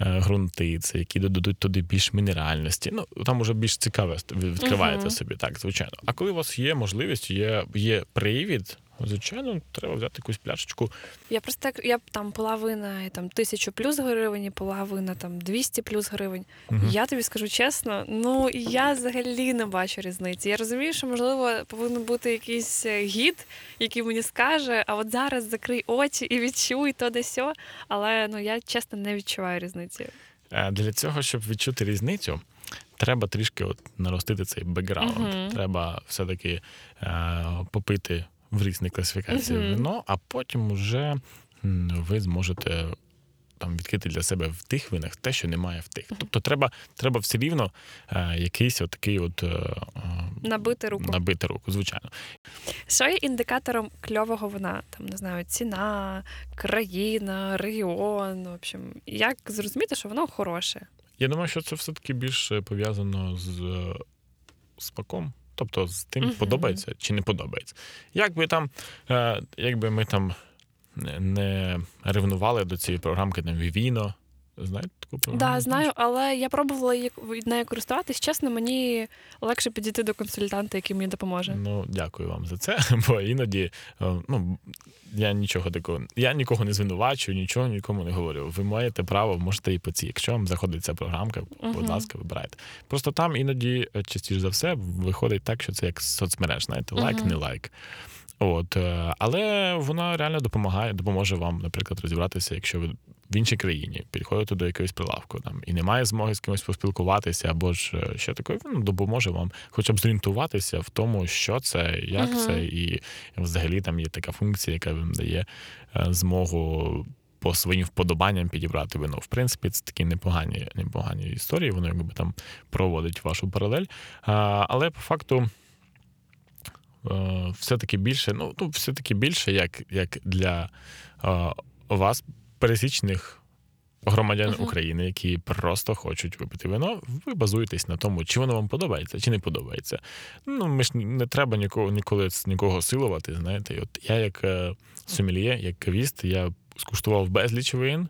е, ґрунти, це які додадуть туди більш мінеральності. Ну там уже більш цікаве відкриваєте Мгм. собі, так, звичайно. А коли у вас є можливість, є, є привід, звичайно, треба взяти якусь пляшечку Я просто так, я там половина там тисячу плюс гривень, і половина там 200 плюс гривень. Мгм. Я тобі скажу чесно, ну я взагалі не бачу різниці. Я розумію, що можливо повинен бути якийсь е, гід, який мені скаже, а от зараз закрий очі і відчуй то де сьо. Але ну я чесно не відчуваю різниці. Е, Для цього, щоб відчути різницю, треба трішки от наростити цей бекграунд. Мгм. Треба все-таки е, попити в різні класифікації Мгм. вино, а потім уже ви зможете там відкрити для себе в тих винах те, що немає в тих. Тобто треба, треба все рівно е, якийсь от такий от. е, е, Набити руку. Набити руку, звичайно. Що є індикатором кльового вина? Там не знаю, ціна, країна, регіон. В общем, як зрозуміти, що воно хороше? Я думаю, що це все-таки більше пов'язано з е, смаком. Тобто з тим, Мгм. подобається чи не подобається. Якби там, е, якби ми там не- не ревнували до цієї програмки там Vivino, знаєте таку програму? Да, знаю, але я пробувала її нею користуватись. Чесно, мені легше підійти до консультанта, який мені допоможе. Ну, дякую вам за це. Бо іноді е, ну, я нічого такого, я нікого не звинувачую, нічого нікому не говорю. Ви маєте право, можете і по цій. Якщо вам заходить ця програмка, будь Мгм. ласка, вибирайте. Просто там іноді, е, частіше за все, виходить так, що це як соцмереж, знаєте, лайк, Мгм. не лайк. От, е, але вона реально допомагає, допоможе вам, наприклад, розібратися, якщо ви в іншій країні підходите до якогось прилавку там і немає змоги з кимось поспілкуватися, або ж е, що таке, ну, допоможе вам хоча б зорієнтуватися в тому, що це, як Мгм. це, і взагалі там є така функція, яка вам дає е, змогу. По своїм вподобанням підібрати вино. В принципі, це такі непогані, непогані історії, воно якби там проводить вашу паралель. А, але по факту е, все-таки більше, ну, все-таки більше, як, як для е, вас, пересічних громадян Мгм. України, які просто хочуть випити вино, ви базуєтесь на тому, чи воно вам подобається, чи не подобається. Ну, ми ж не треба нікого ніколи нікого силувати. Знаєте, от я, як е, сомельє, як кавіст, я скуштував безліч вин.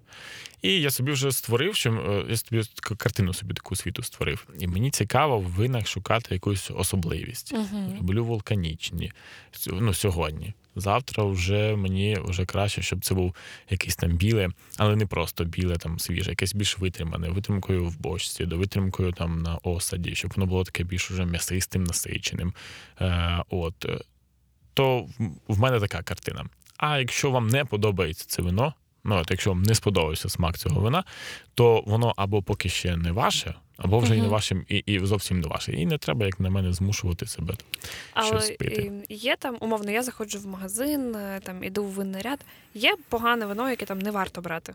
І я собі вже створив, що е, я собі картину собі таку світу створив. І мені цікаво в винах шукати якусь особливість. Угу. Люблю вулканічні. Ну, сьогодні. Завтра вже мені вже краще, щоб це був якийсь там біле, але не просто біле, там свіже, якесь більш витримане, витримкою в бочці, до витримкою там на осаді, щоб воно було таке більш уже м'ясистим, насиченим. Е, от. То в мене така картина. А якщо вам не подобається це вино, Ну, от якщо вам не сподобався смак цього вина, то воно або поки ще не ваше, або вже і не вашим, і, і зовсім не ваше. І не треба, як на мене, змушувати себе. Але щось пити. є там, умовно, я заходжу в магазин, е, там іду в винний ряд. Є погане вино, яке там не варто брати.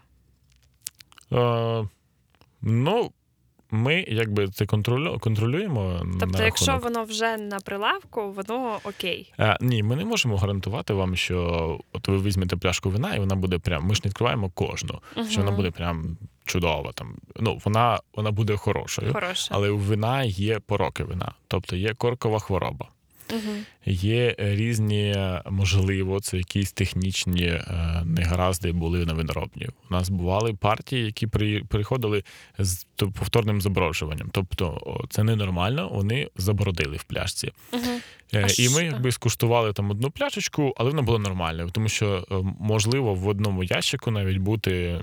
Е, ну, ми якби це контролю, контролюємо. Тобто, на якщо воно вже на прилавку, воно окей. Е, ні, ми не можемо гарантувати вам, що от ви візьмете пляшку вина, і вона буде прям. Ми ж не відкриваємо кожну, що вона буде прям чудова. Там ну вона, вона буде хорошою, Хороша. але у вина є пороки вина, тобто є коркова хвороба. Угу. Є різні, можливо, це якісь технічні е, негаразди були на виноробні. У нас бували партії, які при, приходили з то- повторним заброджуванням. Тобто, це ненормально, вони забородили в пляшці. Угу. А і ми якби скуштували там одну пляшечку, але вона була нормальною, тому що е, можливо в одному ящику навіть бути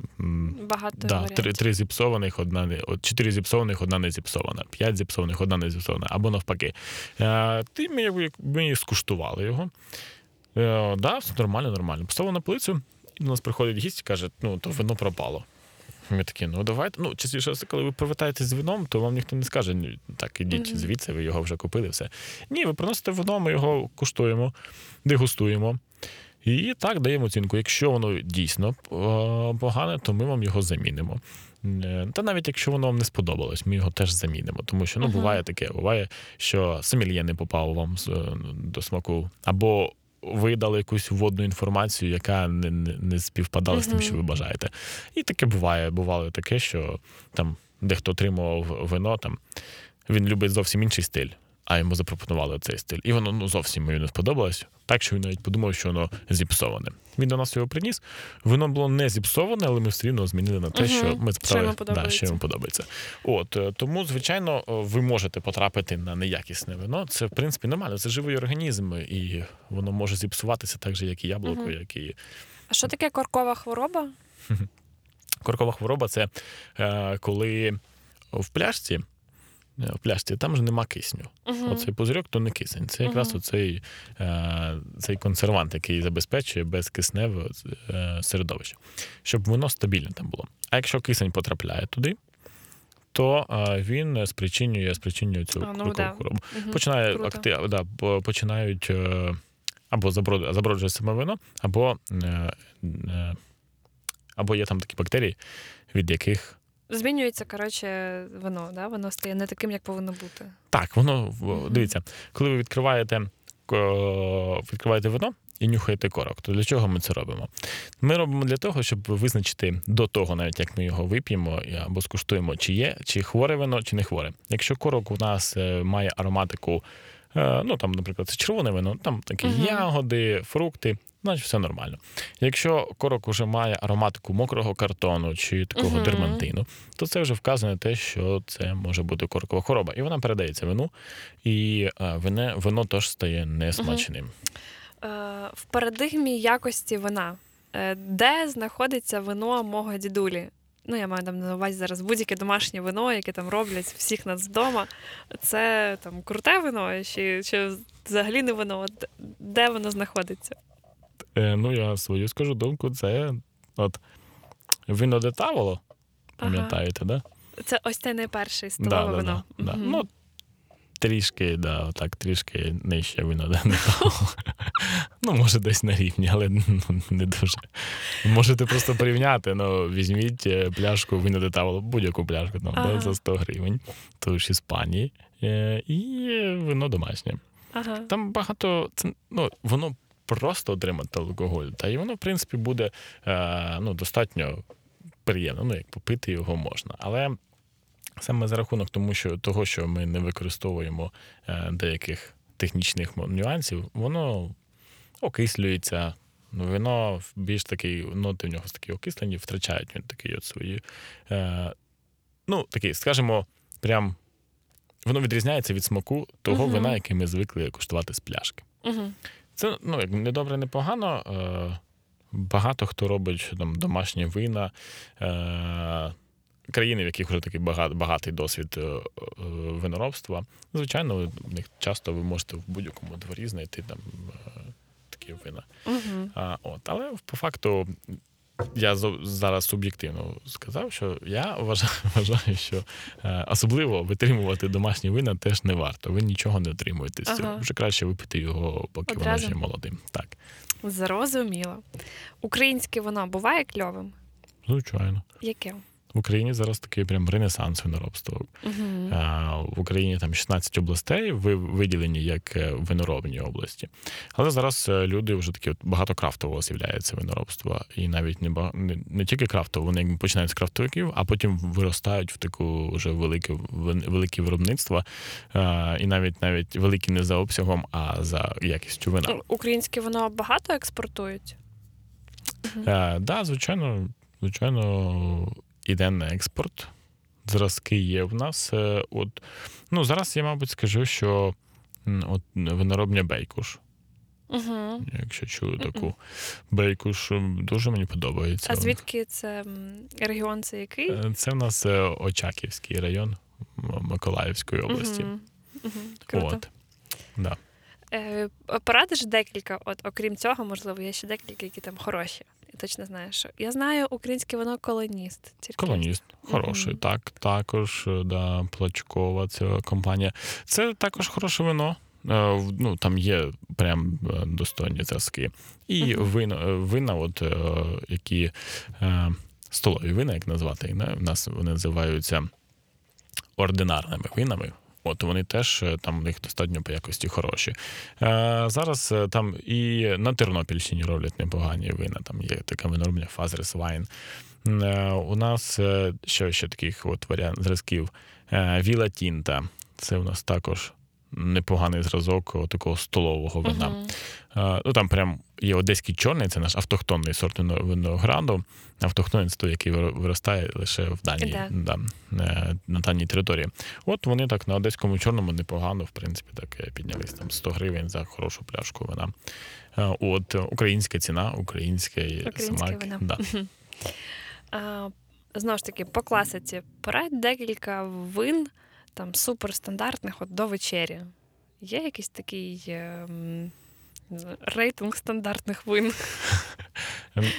Багато да, три, три зіпсованих, одна не от чотири зіпсованих, одна не зіпсована, п'ять зіпсованих, одна не зіпсована, або навпаки. Ти ми, якби, скуштували його. Е, да, все нормально, нормально. Поставили на полицю, і до нас приходить гість і каже: ну, то вино пропало. Ми такі, ну давайте. Ну, частіше, коли ви повертаєтесь з вином, то вам ніхто не скаже, «Ні, так, ідіть Мгм. звідси, ви його вже купили, все. Ні, ви приносите вино, ми його куштуємо, дегустуємо. І так даємо оцінку. Якщо воно дійсно е, погане, то ми вам його замінимо. Е, Та навіть якщо воно вам не сподобалось, ми його теж замінимо. Тому що ну, Мгм. буває таке, буває, що сомельє не попав вам е, до смаку, або ви дали якусь вводну інформацію, яка не, не, не співпадала з тим, що ви бажаєте. І таке буває. Бувало таке, що там дехто отримував вино, там він любить зовсім інший стиль. А йому запропонували цей стиль. І воно ну зовсім йому не сподобалось. Так що він навіть подумав, що воно зіпсоване. Він до нас його приніс. Воно було не зіпсоване, але ми все рівно змінили на те, Мгм. що ми Що справи, да, що йому подобається. От е, тому, звичайно, е, ви можете потрапити на неякісне вино. Це в принципі нормально. Це живий організм, і воно може зіпсуватися так же, як і яблуко, Мгм. як і А що таке коркова хвороба? Коркова хвороба це е, коли в пляшці. Е, В пляшці там ж нема кисню. Угу. Оцей пузирьок то не кисень. Це якраз Мгм. оцей е, цей консервант, який забезпечує безкисневе е, середовище, щоб воно стабільне там було. А якщо кисень потрапляє туди, то е, він спричинює, спричинює цю ну коркову да. хворобу. Угу. Починає актив, да, починають е, або заброджує саме вино, або, е, е, або є там такі бактерії, від яких Змінюється, коротше, вино, да? воно стає не таким, як повинно бути. Так, воно дивіться, коли ви відкриваєте, відкриваєте вино і нюхаєте корок, то для чого ми це робимо? Ми робимо для того, щоб визначити до того, навіть як ми його вип'ємо або скуштуємо, чи є, чи хворе вино, чи не хворе. Якщо корок у нас е, має ароматику, е, ну там, наприклад, це червоне вино, там такі Мгм. ягоди, фрукти. Значить, все нормально. Якщо корок уже має ароматику мокрого картону чи такого Мгм. дермантину, то це вже вказує на те, що це може бути коркова хвороба. І вона передається вину, і е, вино, вино теж стає несмачним. Е, в парадигмі якості вина, е, де знаходиться вино мого дідулі? Ну, я маю там на увазі зараз будь-яке домашнє вино, яке там роблять всіх нас вдома. Це там круте вино, чи, чи взагалі не вино? Де воно знаходиться? Е, ну, я свою скажу думку, це от вино де таволо, пам'ятаєте, да? Це ось те найперше столове да, вино. Да, да. Мгм. Ну, трішки, да, отак, трішки нижче вино де не таволо. Ну, може, десь на рівні, але ну, не дуже. Можете просто порівняти. Ну, візьміть е, пляшку вино де таволо, будь-яку пляшку там, Ага. да, за 100 гривень, то ж Іспанії, е, і вино домашнє. Ага. Там багато це ну воно просто отримати алкоголь, та і воно, в принципі, буде е, ну, достатньо приємно. Ну, як попити його можна. Але саме за рахунок тому, що того, що ми не використовуємо е, деяких технічних нюансів, воно окислюється. Ну, Вино більш такий, ноти в нього такі окислені, втрачають він такий от свої. Е, ну, такий, скажімо, прям воно відрізняється від смаку того Мгм. вина, який ми звикли куштувати з пляшки. Угу. Це ну, як не добре, не погано. Е, багато хто робить там домашні вина. Е, країни, в яких вже такий багатий досвід е, виноробства. Звичайно, в них часто ви можете в будь-якому дворі знайти там такі вина. Угу. А, от, але по факту я зараз суб'єктивно сказав, що я вважаю, вважаю що е, особливо витримувати домашні вина теж не варто. Ви нічого не отримуєте з цього. Ага. Вже краще випити його, поки воно ще молодим. Так, Зрозуміло. Українське воно буває кльовим? звичайно. Яке? В Україні зараз такий прям ренесанс виноробства. А, В Україні там 16 областей виділені як е, виноробні області. Але зараз е, люди вже такі от багато крафтового з'являється виноробства. І навіть не, ба- не, не тільки крафтово, вони якби починають з крафтовиків, а потім виростають в таку вже велике, велике виробництво. І навіть навіть великі не за обсягом, а за якістю вина. Українське воно багато експортують? Е, да, звичайно, звичайно, іде на експорт. Зразки є в нас. Е, От, ну, зараз я, мабуть, скажу, що от виноробня Бейкуш, Угу. якщо чую таку Бейкуш, дуже мені подобається. А звідки це регіон це який? Е, Це в нас е, Очаківський район Миколаївської області. Мгм. Круто. От. Да. Порадиш декілька, от окрім цього, можливо, є ще декілька, які там хороші. Точно знаю, що. Я знаю українське воно колоніст. Тільки Колоніст, хороший, Мгм. так, також, е, да, Плачкова ця компанія. Це також хороше вино. Е, Ну, там є прям е, достойні зразки. І Мгм. вина, вина, от, які столові вина, як назвати, в нас вони називаються ординарними винами. От вони теж е, там у них достатньо по якості хороші. Е, зараз е, там і на Тернопільщині роблять непогані вина. Там є така виноробня Father's Wine. Е, У нас е, що ще таких от варіант зразків. Е, Віла Тінта. Це у нас також непоганий зразок такого столового вина. Е, Ну там прям є одеський чорний, це наш автохтонний сорт вино- винограду. Автохтонний це той, який виростає лише в даній, Да. да, е, на даній території. От вони так на одеському чорному непогано, в принципі, так е, піднялись там 100 гривень за хорошу пляшку вина. Е, От українська ціна, український смак. вино. Да. А, знову ж таки, по класиці порадь декілька вин там суперстандартних от до вечері. Є якийсь такий знаю, рейтинг стандартних вин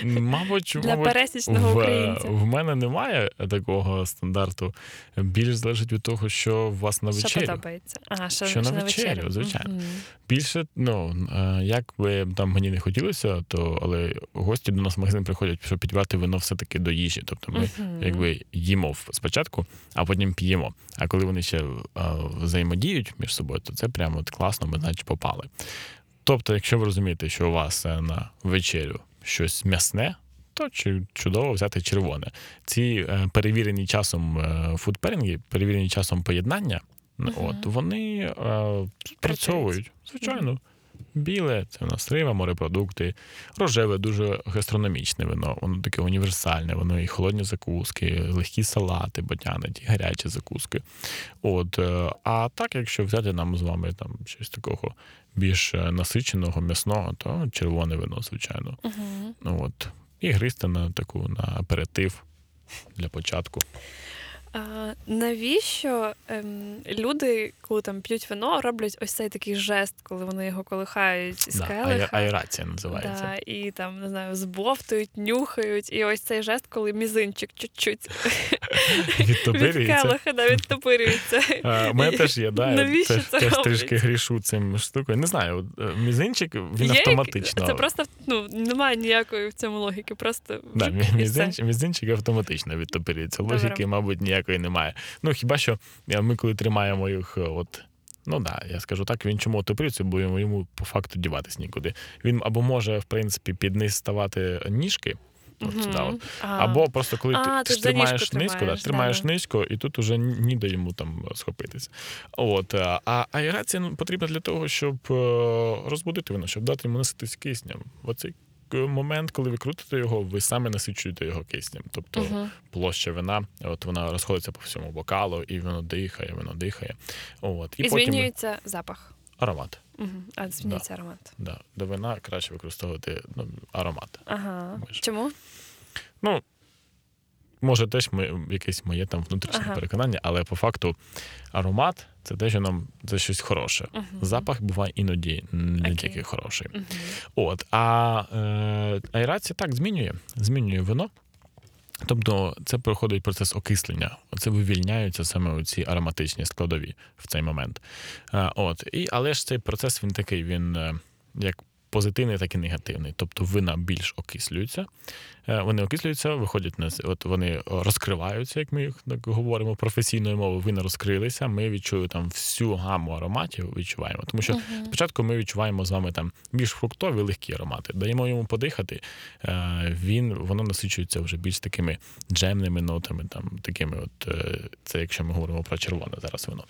Мабуть, для мабуть, пересічного в, українця. в мене немає такого стандарту. Більш залежить від того, що у вас на Що подобається? А, що, Що на вечерю, звичайно. Більше, ну е, як би там мені не хотілося, то але гості до нас в магазин приходять, щоб підвати вино все-таки до їжі. Тобто ми якби їмо спочатку, а потім п'ємо. А коли вони ще е, взаємодіють між собою, то це прямо от класно, ми значить попали. Тобто, якщо ви розумієте, що у вас е, на вечерю щось м'ясне, то чудово взяти червоне. Ці е, перевірені часом фудперинги, фудперінги, перевірені часом поєднання, Мгм. от вони е, спрацьовують. Звичайно. Біле це в нас риба, морепродукти, рожеве, дуже гастрономічне вино, воно таке універсальне, воно і холодні закуски, легкі салати, ботяниті, гарячі закуски. От, е, а так, якщо взяти нам з вами там щось такого більш е, насиченого, м'ясного, то червоне вино, звичайно. Угу. От. І гристи на таку на аперитив для початку. А, навіщо ем, люди, коли там п'ють вино, роблять ось цей такий жест, коли вони його колихають із Да, келиха? аерація називається. Да, і там, не знаю, збовтують, нюхають. І ось цей жест, коли мізинчик чуть-чуть від келиха да, відтопирюється. У мене теж є, да, Навіщо це теж трішки грішу цим штукою. Не знаю, е, мізинчик він Є автоматично. Це просто ну, немає ніякої в цьому логіки, просто мізинчик, мізинчик автоматично відтопирюється. Логіки, мабуть, ніякої немає. Ну хіба що е, ми, коли тримаємо їх, е, от. Ну да, я скажу так, він чому отопирюється, бо йому, йому по факту діватись нікуди. Він або може, в принципі, під низ ставати ніжки, от Мгм. сюди, от, або просто коли А, ти, ти тримаєш низько, да, тримаєш, тримаєш да-да. низько, і тут уже ніде йому там схопитися. От, е, а аерація ну, потрібна для того, щоб розбудити вино, щоб дати йому наситись киснем. Оцей момент, коли ви крутите його, ви саме насичуєте його киснем. Тобто Мгм. площа вина, от вона розходиться по всьому бокалу, і воно дихає, воно дихає. От, і, І, потім змінюється запах. аромат. Угу. А змінюється аромат. Да. До вина краще використовувати ну, аромат. Ага. Чому? Ну, може теж ми, якесь моє там внутрішнє Ага. переконання, але по факту аромат це те, що нам це щось хороше. Мгм. Запах буває іноді не Окей. тільки хороший. Мгм. От, а е, аерація так змінює, змінює вино. Тобто це проходить процес окислення. Це вивільняються саме ці ароматичні складові в цей момент. Е, от, і, але ж цей процес він такий, він е, як позитивний, так і негативний. Тобто вина більш окислюються. Е, Вони окислюються, виходять на от вони розкриваються, як ми їх так говоримо професійною мовою. Вина розкрилися. Ми відчуємо там всю гаму ароматів. Відчуваємо, тому що Мгм. Спочатку ми відчуваємо з вами там більш фруктові легкі аромати. Даємо йому подихати. е, Він воно насичується вже більш такими джемними нотами, там такими, от е, це якщо ми говоримо про червоне зараз вино.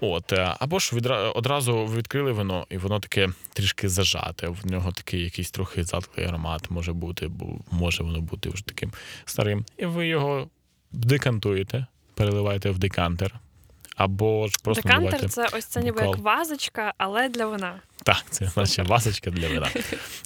От або ж відра- одразу відкрили вино, і воно таке трішки зажате. В нього такий якийсь трохи затклий аромат може бути, бо може воно бути вже таким старим. І ви його декантуєте, переливаєте в декантер. Або ж просто Декантер це ось це ніби як вазочка, але для вина. Так, це наша васочка для вина.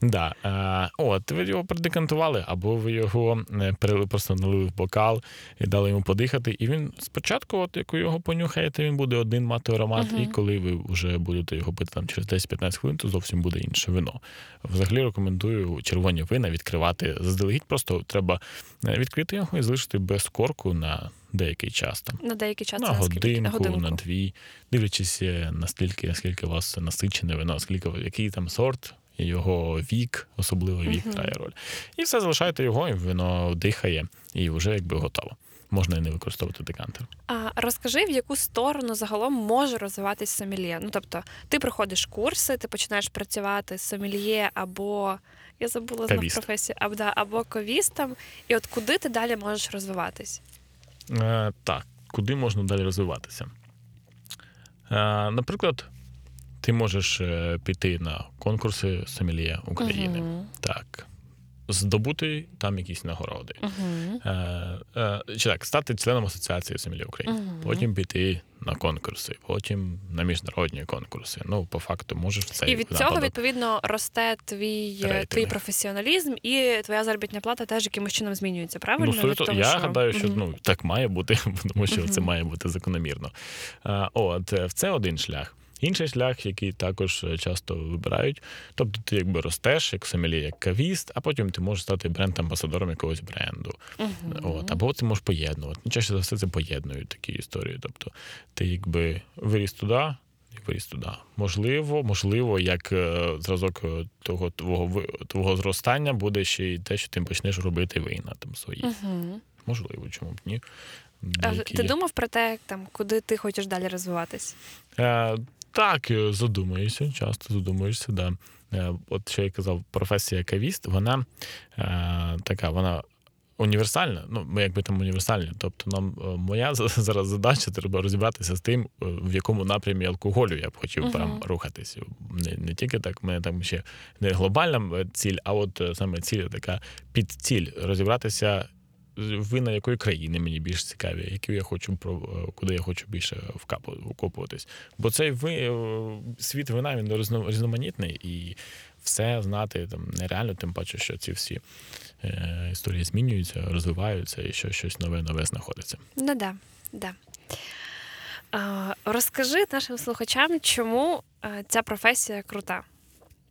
да. е, от, ви його продекантували, або ви його е, просто налили в бокал і дали йому подихати. І він спочатку, от як ви його понюхаєте, він буде один мати аромат, і коли ви вже будете його пити там через 10-15 хвилин, то зовсім буде інше вино. Взагалі рекомендую червоні вина відкривати заздалегідь. Просто треба е, відкрити його і залишити без корку на деякий час. Там. На деякий час На це наскільки? годинку, на дві, дивлячись е, наскільки, наскільки у вас насичене вино, скільки який там сорт, його вік, особливо вік Мгм. грає роль. І все залишаєте його, і воно дихає, і вже якби готово. Можна і не використовувати декантер. А розкажи, в яку сторону загалом може розвиватись сомельє? Ну тобто, ти проходиш курси, ти починаєш працювати з сомельє або я забула знов Кавіст. професію, або, да, або ковістом. І от куди ти далі можеш розвиватись? Е, так, куди можна далі розвиватися? Е, наприклад, ти можеш е, піти на конкурси сомельє України. Угу. Так. Здобути там якісь нагороди. Е, е, чи так, стати членом Асоціації Сомельє України. Потім піти на конкурси, потім на міжнародні конкурси. Ну, по факту, можеш в цей І від цього відповідно росте твій, е, Рейтинг. твій професіоналізм, і твоя заробітна плата теж якимось чином змінюється. Правильно? Ну, Від то, того, я що- гадаю, що ну так має бути, тому що це має бути закономірно. А, от е, це один шлях. Інший шлях, який також е, часто вибирають. Тобто ти якби ростеш як сомельє, як кавіст, а потім ти можеш стати бренд-амбасадором якогось бренду. Мгм. От, або ти можеш поєднувати. Ну, Чаще за все це поєднують такі історії. Тобто ти якби виріс туди. Виріс туди. Можливо, можливо, як е, зразок е, того твого твого зростання буде ще й те, що ти почнеш робити вина там свої. Мгм. Можливо, чому б ні. А Деякі Ти думав про те, там, куди ти хочеш далі розвиватись? Так, е, задумуюся, часто задумуєшся, да. Е, от що я казав, професія кавіст, вона е, така, вона. Універсальна, ну ми якби там універсальні. Тобто, нам е, моя за- зараз задача треба розібратися з тим, в якому напрямі алкоголю я б хотів Мгм. прям рухатись. Не, не тільки так, в мене там ще не глобальна ціль, а от саме ціль така підціль розібратися. Вина якої країни мені більш цікаві, які я хочу е, куди я хочу більше вкопуватись. Бо цей ви, е, світ вина він різно- різноманітний і все знати там нереально, тим паче, що ці всі е, історії змінюються, розвиваються і що щось нове нове знаходиться. Ну да, да. Розкажи нашим слухачам, чому ця професія крута.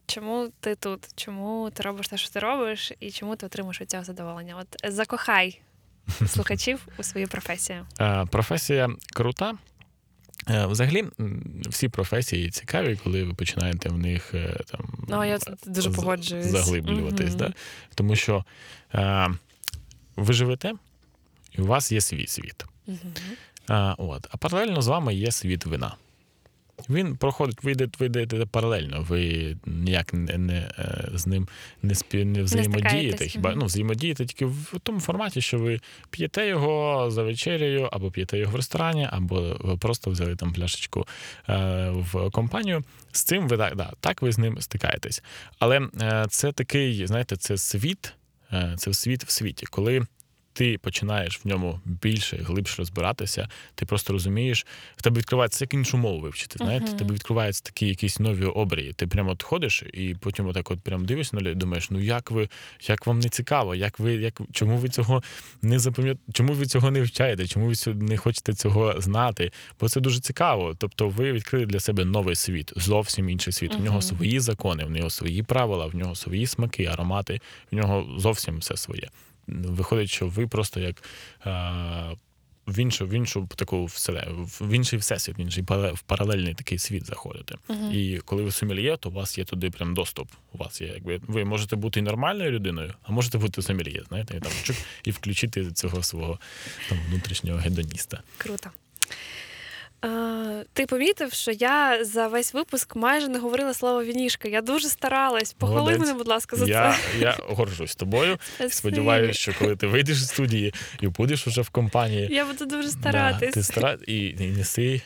Чому ти тут? Чому ти робиш те, що ти робиш, і чому ти отримуєш від цього задоволення? От закохай слухачів у свою професію. Е, професія крута. Е, Взагалі, всі професії цікаві, коли ви починаєте в них е, там Ну, я дуже погоджуюсь. заглиблюватись. Мгм. Да? Тому що е, ви живете, і у вас є свій світ. Мгм. А, от. а паралельно з вами є світ вина. Він проходить, ви йдете, ви йдете паралельно, ви ніяк не, не е, з ним не, спі, не взаємодієте. Хіба ну, взаємодієте тільки в тому форматі, що ви п'єте його за вечерею, або п'єте його в ресторані, або ви просто взяли там пляшечку е, в компанію. З цим ви так, да, так ви з ним стикаєтесь. Але е, це такий, знаєте, це світ, е, це світ в світі, коли ти починаєш в ньому більше, глибше розбиратися, ти просто розумієш, в тебе відкривається як іншу мову вивчити. Знаєте, в тебе відкриваються такі якісь нові обрії. Ти прямо от ходиш і потім отак от прям дивишся на людей, думаєш, ну як ви, як вам не цікаво, як ви, як чому ви цього не запам'ятаєте, чому ви цього не вчаєте, чому ви не хочете цього знати? Бо це дуже цікаво. Тобто, ви відкрили для себе новий світ, зовсім інший світ. У нього свої закони, в нього свої правила, в нього свої смаки, аромати, в нього зовсім все своє. Виходить, що ви просто як. А, в іншу, в іншу таку в інший всесвіт, в інший в паралельний такий світ заходите. Мгм. І коли ви сомельє, то у вас є туди прям доступ. У вас є, якби ви можете бути і нормальною людиною, а можете бути сомельє, знаєте, і там чук, і включити цього свого там внутрішнього гедоніста. Круто. Ти помітив, що я за весь випуск майже не говорила слово вінішка. Я дуже старалась. Похвали мене, будь ласка, за Я, це. я горжусь тобою. Сподіваюся, що коли ти вийдеш з студії і будеш уже в компанії, Я буду дуже да, ти стара... і, і неси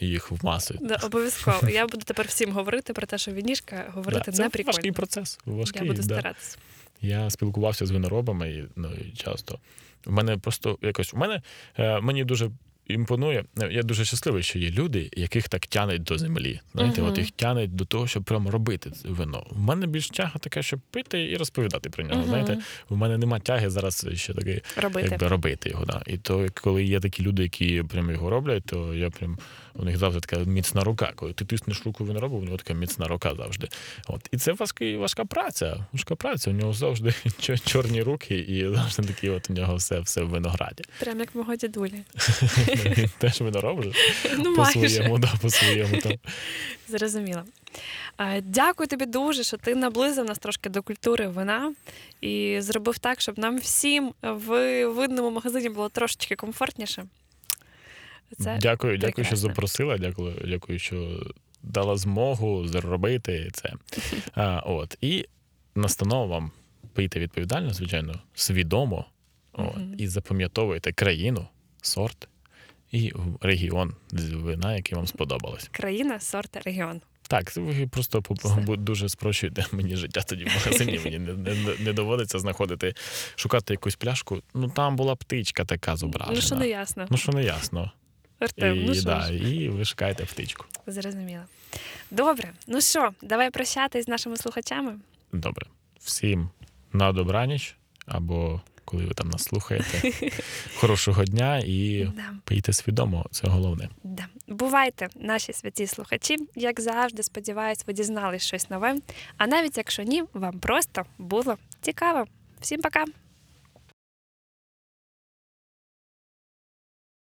їх в масу. Да, обов'язково. Я буду тепер всім говорити про те, що вінішка говорити Да, це не прикольно. важкий процес. Важкий, Я буду да. старатись. Я спілкувався з виноробами і, ну, і часто. У мене просто якось у мене е, мені дуже імпонує. е, Я дуже щасливий, що є люди, яких так тянуть до землі. Знаєте, Мгм. от їх тянуть до того, щоб прямо робити вино. У мене більш тяга така, щоб пити і розповідати про нього. Мгм. Знаєте, у мене нема тяги зараз ще таки Робити. якби робити його. Да. І то, коли є такі люди, які прям його роблять, то я прям у них завжди така міцна рука. Коли ти тиснеш руку виноробу, у нього така міцна рука завжди. От. І це важкий, важка праця. Важка праця. У нього завжди чо- чорні руки, і завжди такі от у нього все, все в винограді. Прям як мого дідулі. Теж виноробиш Ну, по своєму, да, по своєму там. Зрозуміло. Дякую тобі дуже, що ти наблизив нас трошки до культури вина і зробив так, щоб нам всім в видному магазині було трошечки комфортніше. Це дякую, дякую, що запросила. Дякую, дякую, що дала змогу зробити це. А, от. І настанова вам пийте відповідально, звичайно, свідомо. От, Мгм. І запам'ятовуйте країну, сорт і регіон вина, який вам сподобалось. країна, сорт, регіон. Так, ви просто Все. дуже спрощуєте мені життя тоді в магазині. Мені не, не, не доводиться знаходити, шукати якусь пляшку. Ну там була птичка така зображена. Ну, що не ясно. Ну, що не ясно. Артем, і, ну да, ж, і ви шукаєте птичку. зрозуміло. Добре, ну що, давай прощатись з нашими слухачами. Добре. Всім на добраніч, або коли ви там нас слухаєте. Хорошого дня і Да. пийте свідомо, це головне. Да. Бувайте, наші святі слухачі. Як завжди, сподіваюсь, ви дізнались щось нове. А навіть якщо ні, вам просто було цікаво. Всім пока!